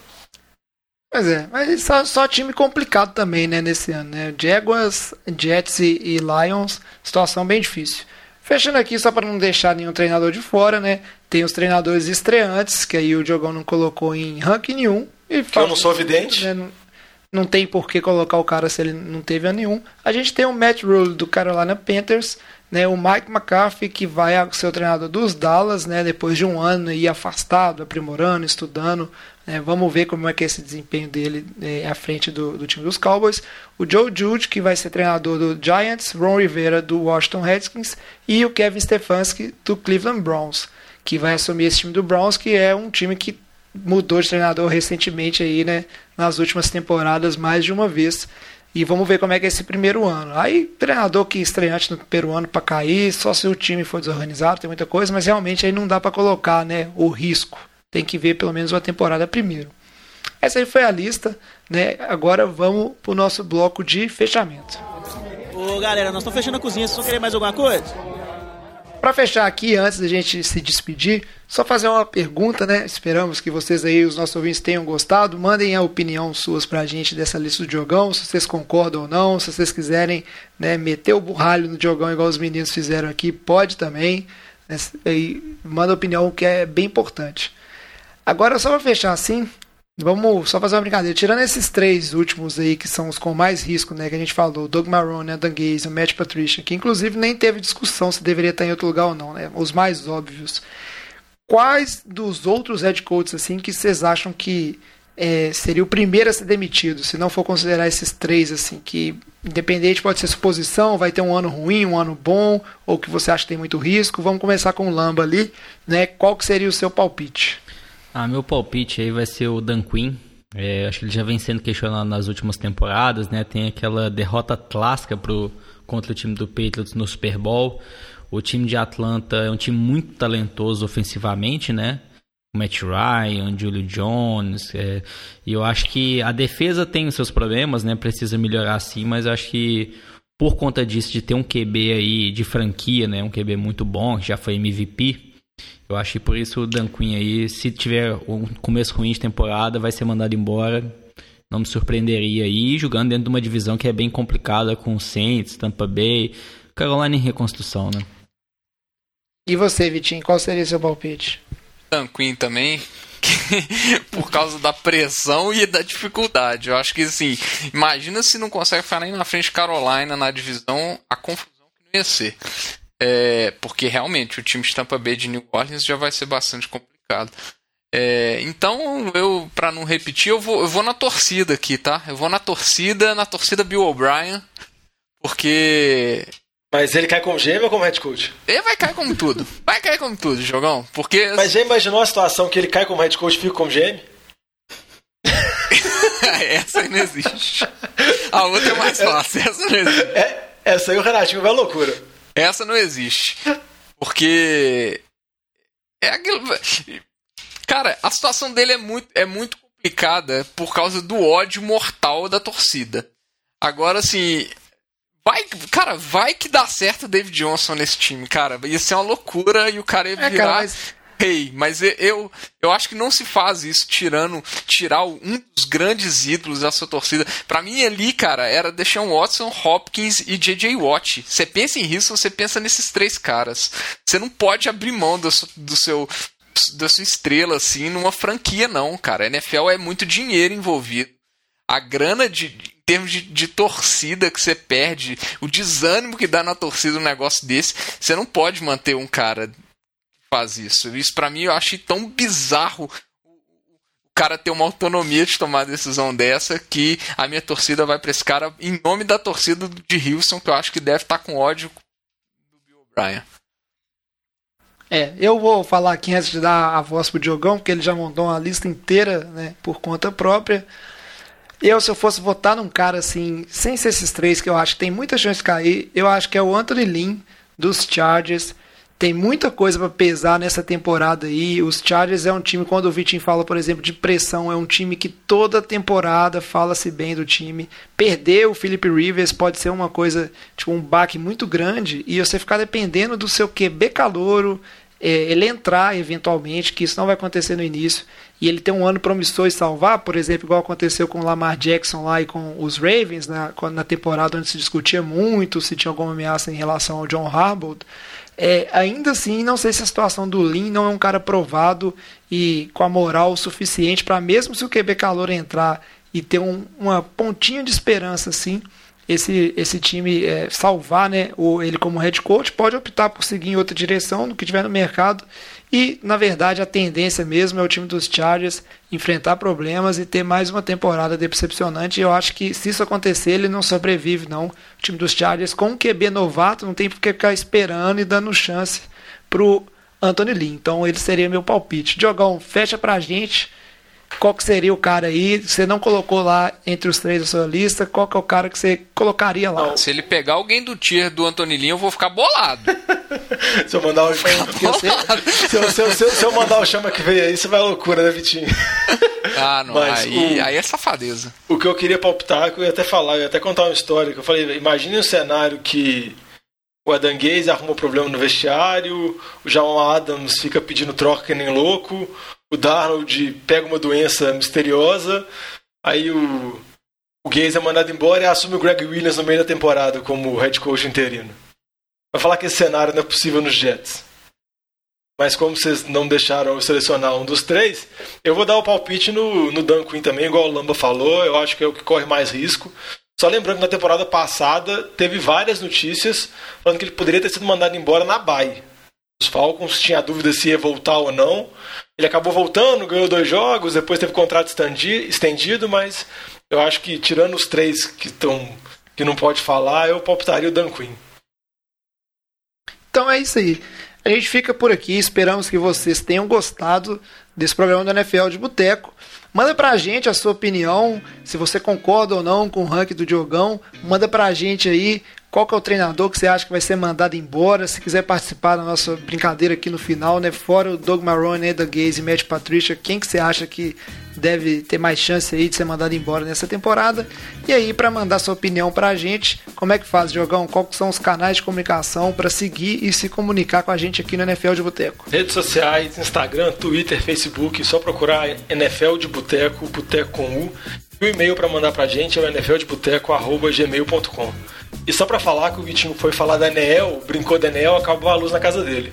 Pois é, mas só, só time complicado também, né, nesse ano, né? Jaguars, Jets e, e Lions, situação bem difícil. Fechando aqui, só para não deixar nenhum treinador de fora, né? Tem os treinadores estreantes, que aí o Diogão não colocou em ranking nenhum. E Que eu não sou vidente. né, não, tem por que colocar o cara se ele não teve a nenhum. A gente tem o Matt Rule do Carolina Panthers, né, o Mike McCarthy, que vai ser o treinador dos Dallas, né, depois de um ano aí afastado, aprimorando, estudando. né, vamos ver como é que é esse desempenho dele é, à frente do, do time dos Cowboys. O Joe Jude, que vai ser treinador do Giants, Ron Rivera do Washington Redskins e o Kevin Stefanski do Cleveland Browns, que vai assumir esse time do Browns, que é um time que mudou de treinador recentemente aí, né, nas últimas temporadas mais de uma vez. E vamos ver como é que é esse primeiro ano. Aí, treinador que estreante no primeiro ano para cair, só se o time for desorganizado, tem muita coisa, mas realmente aí não dá para colocar, né, o risco. Tem que ver pelo menos uma temporada primeiro. Essa aí foi a lista, né? Agora vamos pro nosso bloco de fechamento. Ô galera, nós estamos fechando a cozinha, vocês vão querer mais alguma coisa? Para fechar aqui, antes da gente se despedir, só fazer uma pergunta, né? Esperamos que vocês aí, os nossos ouvintes, tenham gostado. Mandem a opinião suas pra gente dessa lista do Diogão, se vocês concordam ou não. Se vocês quiserem né, meter o burralho no Diogão igual os meninos fizeram aqui, pode também. Né? E manda opinião que é bem importante. Agora, só para fechar assim, vamos só fazer uma brincadeira. Tirando esses três últimos aí, que são os com mais risco, né? Que a gente falou, Doug Marrone, Adam Gaze, o Matt Patricia, que inclusive nem teve discussão se deveria estar em outro lugar ou não, né? Os mais óbvios. Quais dos outros head coaches, assim, que vocês acham que é, seria o primeiro a ser demitido, se não for considerar esses três, assim, que independente pode ser suposição, vai ter um ano ruim, um ano bom, ou que você acha que tem muito risco. Vamos começar com o Lamba ali, né? Qual que seria o seu palpite? Ah, meu palpite aí vai ser o Dan Quinn. É, acho que ele já vem sendo questionado nas últimas temporadas, né? Tem aquela derrota clássica pro, contra o time do Patriots no Super Bowl. O time de Atlanta é um time muito talentoso ofensivamente, né? Matt Ryan, Julio Jones. é, e eu acho que a defesa tem os seus problemas, né? Precisa melhorar sim, mas eu acho que por conta disso, de ter um QB aí de franquia, né? Um QB muito bom, que já foi MVP. Eu acho que por isso o Dan Quinn aí, se tiver um começo ruim de temporada, vai ser mandado embora. Não me surpreenderia aí, jogando dentro de uma divisão que é bem complicada com o Saints, Tampa Bay, Carolina em reconstrução, né? E você, Vitinho, qual seria seu palpite? Dan Quinn também. por causa da pressão e da dificuldade. Eu acho que assim, imagina se não consegue ficar nem na frente de Carolina na divisão, a confusão que não ia ser. É, porque realmente o time de Tampa Bay de New Orleans já vai ser bastante complicado. É, então, eu, pra não repetir, eu vou, eu vou na torcida aqui, tá? Eu vou na torcida, na torcida Bill O'Brien, porque Mas ele cai como GM ou como head coach? ele vai cair como tudo. Vai cair como tudo, jogão. Porque Mas já imaginou a situação que ele cai como head coach e fica como GM? essa não existe. A outra é mais fácil. Essa não existe. É, essa aí o Renatinho vai à loucura. Essa não existe. Porque. É aquilo. Cara, a situação dele é muito, é muito complicada por causa do ódio mortal da torcida. Agora, assim. Vai, cara, vai que dá certo o David Johnson nesse time, cara. Ia ser uma loucura e o cara ia É, virar cara, mas- rei. Mas eu- eu, acho que não se faz isso tirando tirar um dos grandes ídolos da sua torcida. Pra mim ali, cara, era Deshaun Watson, Hopkins e JJ Watt. Você pensa em isso, você pensa nesses três caras. Você não pode abrir mão do, do seu da sua estrela assim numa franquia não, cara. A NFL é muito dinheiro envolvido. A grana de em termos de, de torcida que você perde, o desânimo que dá na torcida um negócio desse, você não pode manter um cara faz isso. Isso pra mim eu achei tão bizarro o cara ter uma autonomia de tomar decisão dessa que a minha torcida vai pra esse cara em nome da torcida de Houston, que eu acho que deve estar com ódio do Bill O'Brien. É, eu vou falar aqui antes de dar a voz pro Diogão, porque ele já montou uma lista inteira, né, por conta própria. Eu, se eu fosse votar num cara assim, sem ser esses três, que eu acho que tem muita chance de cair, eu acho que é o Anthony Lynn, dos Chargers. Tem muita coisa para pesar nessa temporada aí. Os Chargers é um time, quando o Vitinho fala, por exemplo, de pressão, é um time que toda temporada fala-se bem do time. Perder o Philip Rivers pode ser uma coisa, tipo, um baque muito grande e você ficar dependendo do seu QB calouro, é, ele entrar eventualmente, que isso não vai acontecer no início, e ele tem um ano promissor e salvar, por exemplo, igual aconteceu com o Lamar Jackson lá e com os Ravens, na, na temporada onde se discutia muito se tinha alguma ameaça em relação ao John Harbaugh. É, ainda assim, não sei se a situação do Lin não é um cara provado e com a moral suficiente para, mesmo se o QB calor entrar e ter um, uma pontinha de esperança assim, esse, esse time é, salvar né, o, ele como head coach, pode optar por seguir em outra direção no que tiver no mercado e, na verdade, a tendência mesmo é o time dos Chargers enfrentar problemas e ter mais uma temporada decepcionante. Eu acho que se isso acontecer, ele não sobrevive, não. O time dos Chargers, com um QB novato, não tem por que ficar esperando e dando chance pro Anthony Lee. Então, ele seria meu palpite. Diogão, fecha pra gente qual que seria o cara aí? Você não colocou lá entre os três da sua lista, qual que é o cara que você colocaria lá? Se ele pegar alguém do tier do Antonilinho, eu vou ficar bolado. se eu mandar o chama. se, eu, se, eu, se, eu, se eu mandar o chama que veio aí, você vai à loucura, né, Vitinho? Ah, não. Mas aí, o, aí é safadeza. O que eu queria palpitar, que eu ia até falar, eu ia até contar uma história, que eu falei, imagine um cenário que o Adam Gaze arruma problema no vestiário, o Jamal Adams fica pedindo troca que nem louco, o Darnold pega uma doença misteriosa, aí o, o Gaze é mandado embora e assume o Greg Williams no meio da temporada como head coach interino. Vai falar que esse cenário não é possível nos Jets. Mas como vocês não deixaram eu selecionar um dos três, eu vou dar o palpite no, no Dan Quinn também, igual o Lamba falou. Eu acho que é o que corre mais risco. Só lembrando que na temporada passada teve várias notícias falando que ele poderia ter sido mandado embora na Bay. Os Falcons tinha dúvida se ia voltar ou não. Ele acabou voltando, ganhou dois jogos, depois teve contrato estendido, mas eu acho que tirando os três que estão que não pode falar, eu palpitaria o Dan Quinn. Então é isso aí. A gente fica por aqui, esperamos que vocês tenham gostado desse programa do NFL de Boteco. Manda pra gente a sua opinião, se você concorda ou não com o ranking do Diogão. Manda pra gente aí qual que é o treinador que você acha que vai ser mandado embora. Se quiser participar da nossa brincadeira aqui no final, né? Fora o Doug Marrone, Eda Gaze e Matt Patricia, quem que você acha que deve ter mais chance aí de ser mandado embora nessa temporada? E aí, para mandar sua opinião pra gente, como é que faz, Diogão? Quais são os canais de comunicação para seguir e se comunicar com a gente aqui no NFL de Boteco? Redes sociais, Instagram, Twitter, Facebook, só procurar NFL de Boteco, Boteco com U. E o e-mail para mandar pra gente é o nfldeboteco.gmail.com. E só pra falar que o Vitinho foi falar da Enel, brincou da Enel, acabou a luz na casa dele.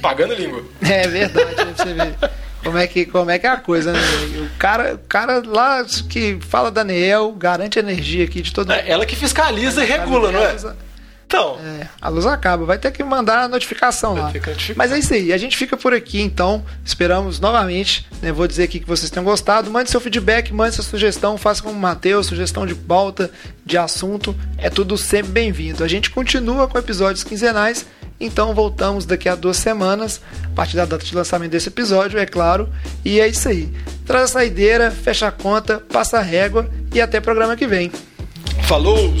Pagando língua. É verdade, pra você ver. Como é, que, como é que é a coisa, né? O cara, o cara lá que fala da Neel garante energia aqui de todo mundo. É ela que fiscaliza e regula, não é? Então. É, a luz acaba, vai ter que mandar a notificação lá. Mas é isso aí, a gente fica por aqui então. Esperamos novamente. Né, vou dizer aqui que vocês tenham gostado. Mande seu feedback, mande sua sugestão, faça como o Matheus, sugestão de pauta, de assunto. É tudo sempre bem-vindo. A gente continua com episódios quinzenais. Então voltamos daqui a duas semanas, a partir da data de lançamento desse episódio, é claro. E é isso aí. Traz a saideira, fecha a conta, passa a régua e até programa que vem. Falou!